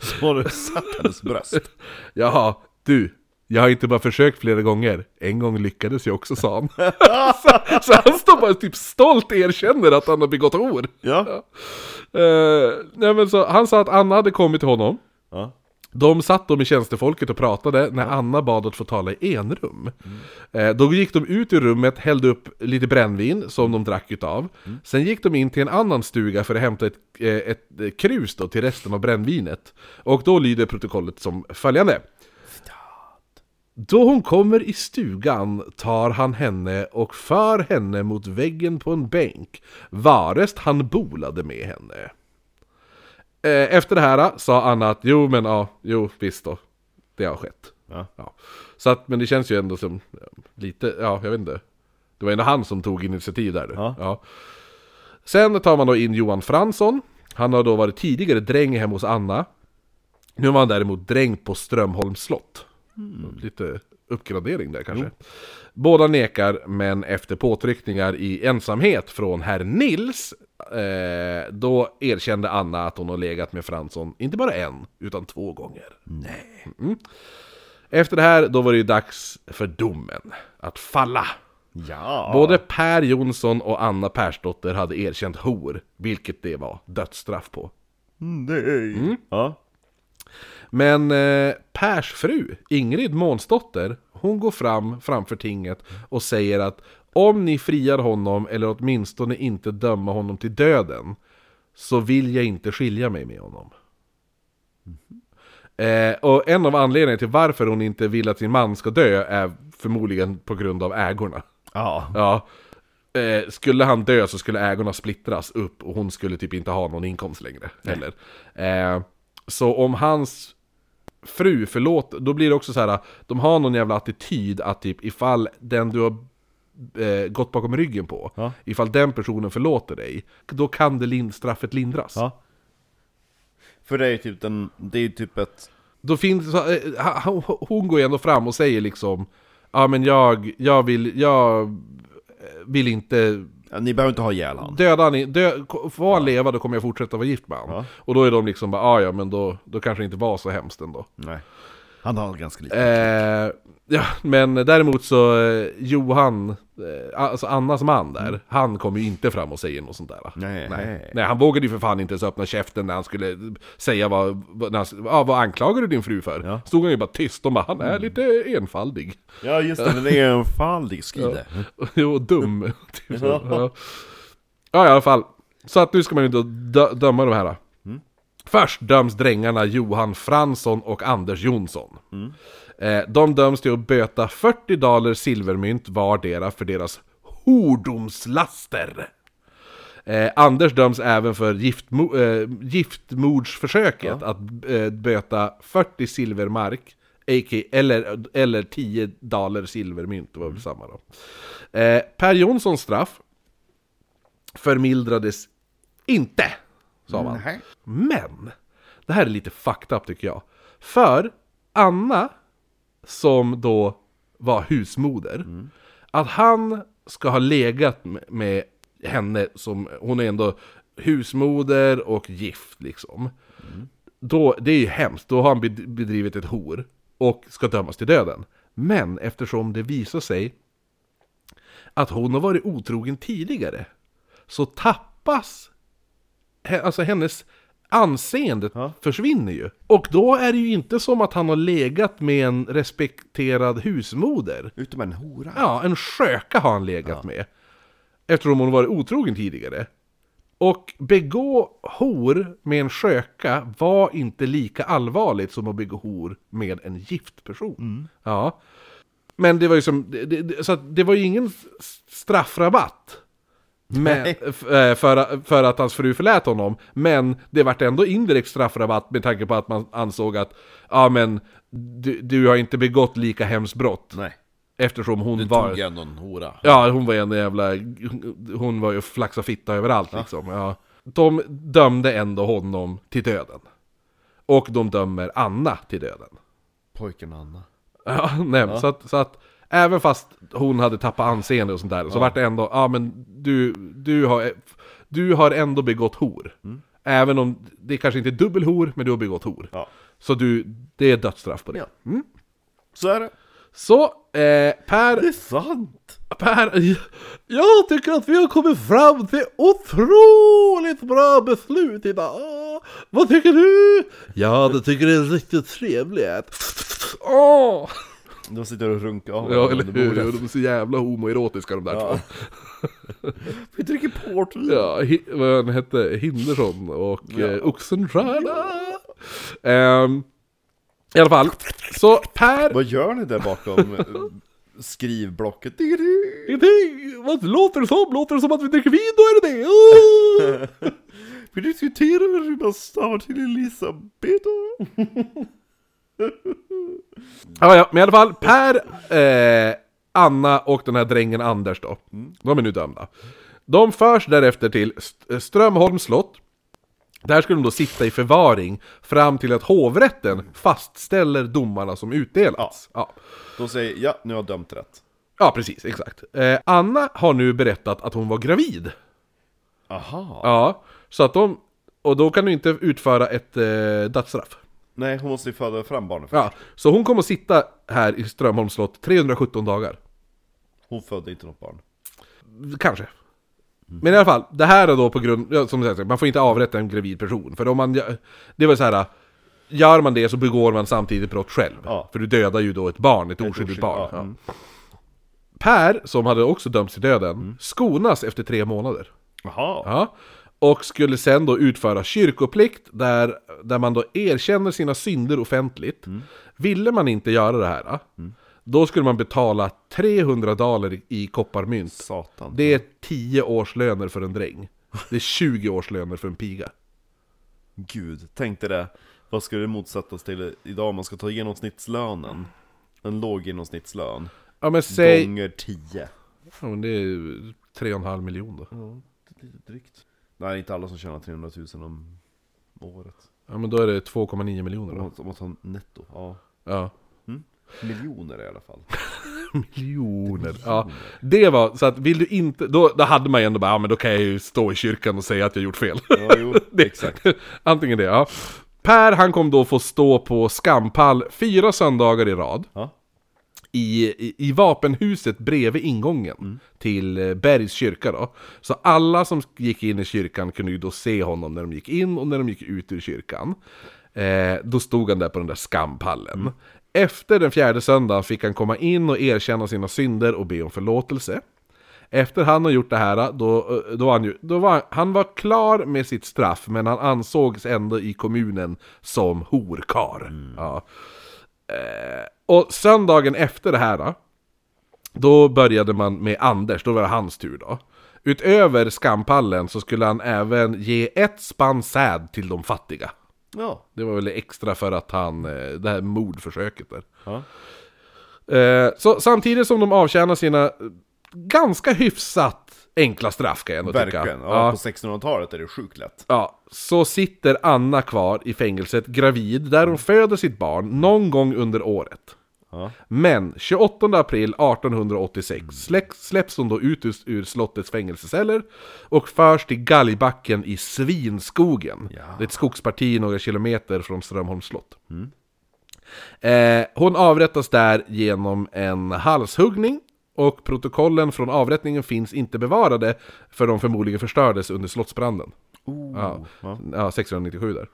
Så har du satt hennes bröst. Jaha, du, jag har inte bara försökt flera gånger, en gång lyckades jag också sa han. så, så han står bara typ stolt erkänner att han har begått hor. Ja. Eh, nej men så, han sa att Anna hade kommit till honom, Ja. de satt då med tjänstefolket och pratade när Anna bad att få tala i enrum. Eh, då gick de ut ur rummet, hällde upp lite brännvin som de drack utav. Sen gick de in till en annan stuga för att hämta ett, eh, ett krus då till resten av brännvinet. Och då lyder protokollet som följande. Då hon kommer i stugan tar han henne och för henne mot väggen på en bänk, varest han bolade med henne. Eh, Efter det här sa Anna att jo men ja, jo visst då. Det har skett. Ja. Så att, men det känns ju ändå som ja, lite, ja jag vet inte. Det var ändå han som tog initiativ där. Ja. Sen tar man då in Johan Fransson. Han har då varit tidigare dräng hemma hos Anna. Nu var han däremot dräng på Strömholms slott. Lite uppgradering där kanske. Båda nekar, men efter påtryckningar i ensamhet från herr Nils, eh, då erkände Anna att hon har legat med Fransson, inte bara en, utan två gånger. Nej. Efter det här, då var det ju dags för domen att falla. Ja. Både Per Jonsson och Anna Persdotter hade erkänt hor, vilket det var dödsstraff på. Nej. Mm. Ja. Men eh, Pers fru, Ingrid Månsdotter, hon går fram framför tinget och säger att om ni friar honom, eller åtminstone inte döma honom till döden, så vill jag inte skilja mig med honom. Eh, och en av anledningarna till varför hon inte vill att sin man ska dö är förmodligen på grund av ägorna. Ja. Ja. Eh, skulle han dö så skulle ägorna splittras upp och hon skulle typ inte ha någon inkomst längre. Heller. Eh, så om hans fru förlåter, då blir det också så här. de har någon jävla attityd att typ ifall den du har eh, gått bakom ryggen på, Ja. ifall den personen förlåter dig, då kan det lind, straffet lindras. Ja. För det är ju typ den, det är typ ett... Då finns, eh, hon går ju ändå fram och säger liksom Ja men jag, jag vill, jag eh, vill inte Ja, ni behöver inte ha ihjäl han. Döda han, dö, får han leva då kommer jag fortsätta vara gift med han. Ja. Och då är de liksom bara, ah, ja men då, då kanske det inte var så hemskt ändå. Nej. Han har ganska lite. Eh, ja, men däremot så, eh, Johan, eh, alltså Annas man där, han kommer ju inte fram och säger något sånt där. Nej. Nej. Nej, han vågade ju för fan inte ens öppna käften när han skulle säga vad, vad, han, ah, vad anklagar du din fru för? Ja. Stod han ju bara tyst, de bara, han är lite enfaldig. Ja just det, en faldig skride. Jo, dum. Ja. ja. ja, i alla fall. Så att nu ska man ju då dö- döma de här. Först döms drängarna Johan Fransson och Anders Jonsson. Eh, de döms till att böta 40 dollar silvermynt vardera för deras hordomslaster. Eh, Anders döms även för giftmo eh, giftmordsförsöket att eh, böta 40 silvermark, AK, eller, eller 10 dollar silvermynt, det var väl samma då. Eh, per Jonssons straff förmildrades inte, sa man. Nej. Men, det här är lite fucked up tycker jag. För Anna, som då var husmoder, att han ska ha legat med- med henne som, hon är ändå husmoder och gift liksom. Då, det är ju hemskt, då har han bed- bedrivit ett hor och ska dömas till döden. Men eftersom det visar sig att hon har varit otrogen tidigare, så tappas alltså hennes anseende Ja. försvinner ju. Och då är det ju inte som att han har legat med en respekterad husmoder. Utom en hora. Ja, en sköka har han legat med. Eftersom hon varit otrogen tidigare. Och begå hor med en sköka var inte lika allvarligt som att begå hor med en gift person. Ja. Men det var ju som, det, det, så att det var ju ingen straffrabatt. Men, eh, för, för att hans fru förlät honom. Men det vart ändå indirekt straffrabatt med tanke på att man ansåg att Ja men, du, du har inte begått lika hemskt brott. Nej. Eftersom hon Du var... tog ändå en hora. Ja, hon var en jävla... Hon var ju flaxa fitta överallt liksom. Ja. De dömde ändå honom till döden. Och de dömer Anna till döden. Pojken Anna. Ja, nej, Så, att, så att även fast hon hade tappat anseende och sånt där, så vart det ändå, ja men du, du, har, du har ändå begått hor. Även om det kanske inte är dubbel hor, men du har begått hor. Ja. Så du, det är dödsstraff på det. Ja. Så är det. Så, eh, Per Det är sant! Per, jag tycker att vi har kommit fram till otroligt bra beslut idag. Vad tycker du? Ja, det tycker det är riktigt trevligt. Åh! De sitter och runkar av Ja, eller hur? bordet. De är så jävla homoerotiska de där Ja. två. Vi dricker portvin. Ja, vad han hette, Hindersson och Ja. eh, Oxenstierna. Ehm, I alla fall, så Per... Vad gör ni där bakom eh, skrivblocket? Ingenting! Vad låter det som? Låter det som att vi dricker vin? Då är det det! Åh! Vi diskuterar hur man stavar till Elisabeth. Ja, ja, men i alla fall, Per, eh, Anna och den här drängen Anders då. De är nu dömda. De förs därefter till St- Strömholms slott. Där skulle de då sitta i förvaring fram till att hovrätten fastställer domarna som utdelats. Ja, De säger ja, nu har jag dömt rätt. ja precis, exakt. Eh, Anna har nu berättat att hon var gravid. Aha. Ja, så att de... Och då kan du inte utföra ett eh, dödsstraff. Nej, hon måste ju föda fram barnet först. Ja, så hon kommer att sitta här i Strömholms slott 317 dagar. Hon födde inte något barn. Kanske. Men i alla fall, det här är då på grund, som sagt, man får inte avrätta en gravid person. För om man, det var så här. Gör man det så begår man samtidigt brott själv. Ja. För du dödar ju då ett barn, ett oskyldigt oskyldigt barn. barn, Ja. mm. Per, som hade också dömts till döden, skonas efter tre månader. Jaha. Ja. Och skulle sen då utföra kyrkoplikt där, där man då erkänner sina synder offentligt. Ville man inte göra det här, då skulle man betala 300 daler i- kopparmynt. Satan. Det är 10 årslöner för en dräng. Det är 20 årslöner för en piga. Gud, tänk dig det. Vad skulle det motsättas till idag om man ska ta genomsnittslönen? En låg genomsnittslön. Ja men säg... Gånger 10. Ja, men det är 3,5 miljoner då. Ja, lite drygt. Nej, inte alla som tjänar 300 000 om året. Ja men då är det 2,9 miljoner då. om man tar netto. Ja. Ja. Miljoner i alla fall. Miljoner. Ja. Det var, så att vill du inte, då, då hade man ju ändå bara, ja men då kan jag ju stå i kyrkan och säga att jag gjort fel. Ja, jo, exakt. Antingen det, ja. Per han kom då få stå på skampall fyra söndagar i rad. Ja. I, i, i vapenhuset bredvid ingången till eh, Bergs kyrka då. Så alla som gick in i kyrkan kunde ju då se honom när de gick in och när de gick ut ur kyrkan. Eh, då stod han där på den där skampallen. Efter den fjärde söndagen fick han komma in och erkänna sina synder och be om förlåtelse. Efter han har gjort det här, då, då, var han, ju, då var han var klar med sitt straff, men han ansågs ändå i kommunen som horkar. Ja. Eh, och söndagen efter det här då, då började man med Anders, då var det hans tur då. Utöver skampallen så skulle han även ge ett spann säd till de fattiga. Ja. Det var väl extra för att han, eh, det här mordförsöket där. ja. Eh, så samtidigt som de avtjänar sina ganska hyfsat enkla straff kan jag ändå tycka. Verkligen. Ja, På 1600-talet är det sjukt lätt. Ja, så sitter Anna kvar i fängelset gravid där hon föder sitt barn någon gång under året. Ja. Men 28 april 1886 släcks, släpps hon då ut ur, slottets fängelseceller och förs till Galgbacken i Svinskogen. Ja. Det är ett skogsparti några kilometer från Strömholms slott. Eh, hon avrättas där genom en halshuggning och protokollen från avrättningen finns inte bevarade för de förmodligen förstördes under slottsbranden. Oh. Ja. Ja. Ja, 1697 där.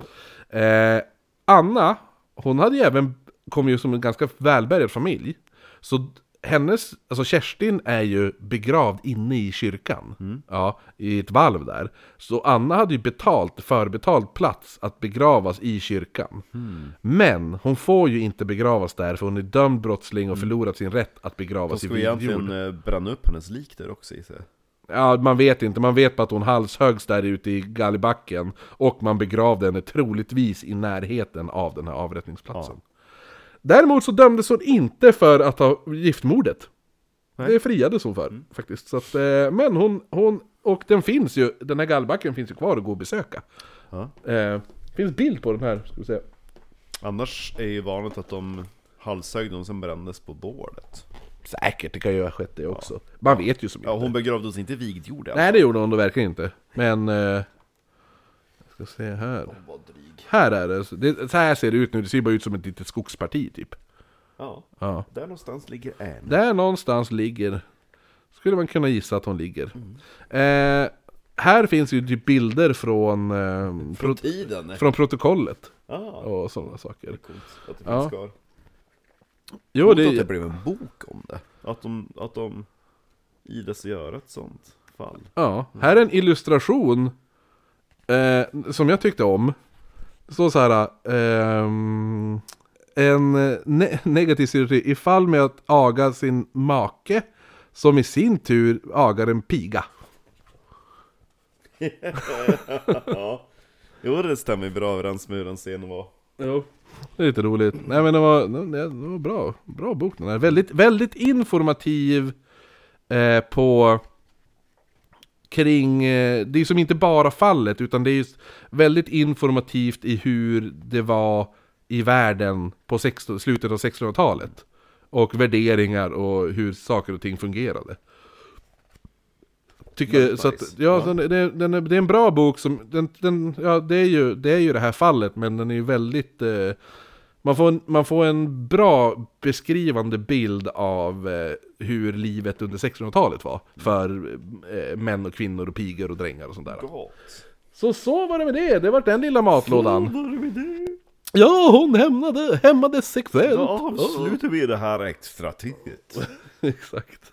Eh, Anna, hon hade ju även, kom ju som en ganska välbärgad familj. Så hennes, alltså Kerstin är ju begravd inne i kyrkan. Ja, i ett valv där. Så Anna hade ju betalt, förbetalt plats att begravas i kyrkan. Men hon får ju inte begravas där för hon är dömd brottsling och förlorat sin rätt att De begravas i ska vit jord. egentligen eh, bränna upp hennes lik där också i sig. Ja, man vet inte. Man vet bara att hon halshöggs där ute i Gallibacken. Och man begravde henne troligtvis i närheten av den här avrättningsplatsen. Däremot så dömdes hon inte för att ha giftmordet. Nej. Det friades hon för, faktiskt. Så att, eh, men hon, hon, och den finns ju, den här Gallibacken finns ju kvar att gå och besöka. Ja. Eh, finns bild på den här, ska vi se. Annars är ju vanligt att de halshögg dem som brändes på bordet. Säkert, det kan ju ha skett det också. Man vet ju som Ja, inte. hon begravdes inte i vigd jord Nej, det gjorde hon då verkligen inte. Men... Eh, ska se här. Här är det. det. Så här ser det ut nu, det ser bara ut som ett litet skogsparti typ. Ja, Ja. där någonstans ligger en. Där någonstans ligger, skulle man kunna gissa att hon ligger. Eh, här finns ju typ bilder från, eh, pro, Tiden? från protokollet Ja, och sådana saker. coolt att det Ja. finns kvar. Jo, Coolt att det det, blev en bok om det. Att de, att de ides göra ett sånt fall. ja, här är en illustration eh, som jag tyckte om. Står så här. ehm, en ne negativ stereotyp ifall med att aga sin make som i sin tur agar en piga. ja. Jo, det stämmer bra överens med hur den scenen var. Jo. Det är lite roligt. Nej men det var, det var bra, bra bok den här. Väldigt, väldigt informativ eh, på kring, eh, det är som inte bara fallet, utan det är just väldigt informativt i hur det var i världen på 16, slutet av 1600-talet. Och värderingar och hur saker och ting fungerade. Tycker, så att, ja, Ja. Den, det, den är, det är en bra bok som, den, den, ja det är, ju, det är ju det här fallet, men den är ju väldigt, eh, man, får en, man får en bra beskrivande bild av eh, hur livet under 1600-talet var. För eh, män och kvinnor och pigor och drängar och sånt där. Gott. Så så var det med det, det var den lilla matlådan. Vad var det med det? Ja, hon hämmade, hämmades sexuellt. Då avslutar vi det här extra tidigt. Exakt.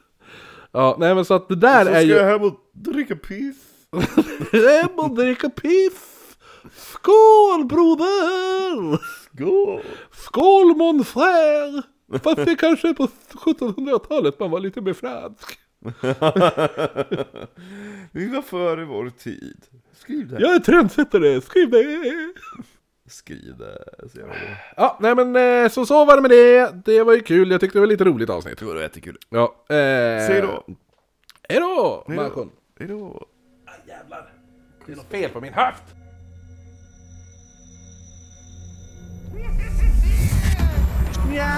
Ja, nej men så att det där Så är ska ju... jag hem och dricka piss. Hem och dricka piss! Skål broder! Gå! Skål mon frère! Fast det kanske på 1700-talet man var lite mer fransk. Vi var före vår tid. Skriv det. Jag är trendsättare, skriv det! Skriv det. Så det. Ja, nej men eh, så så var det med det. Det var ju kul, jag tyckte det var lite roligt avsnitt. Det var jättekul. Ja, eh... Säg då. Hejdå! Hej då. Malcolm. Hej då. Jävlar, det är något fel på min höft! Ja!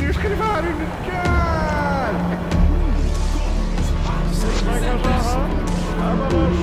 Nu ska det vara rymdkör! Man kanske har hört.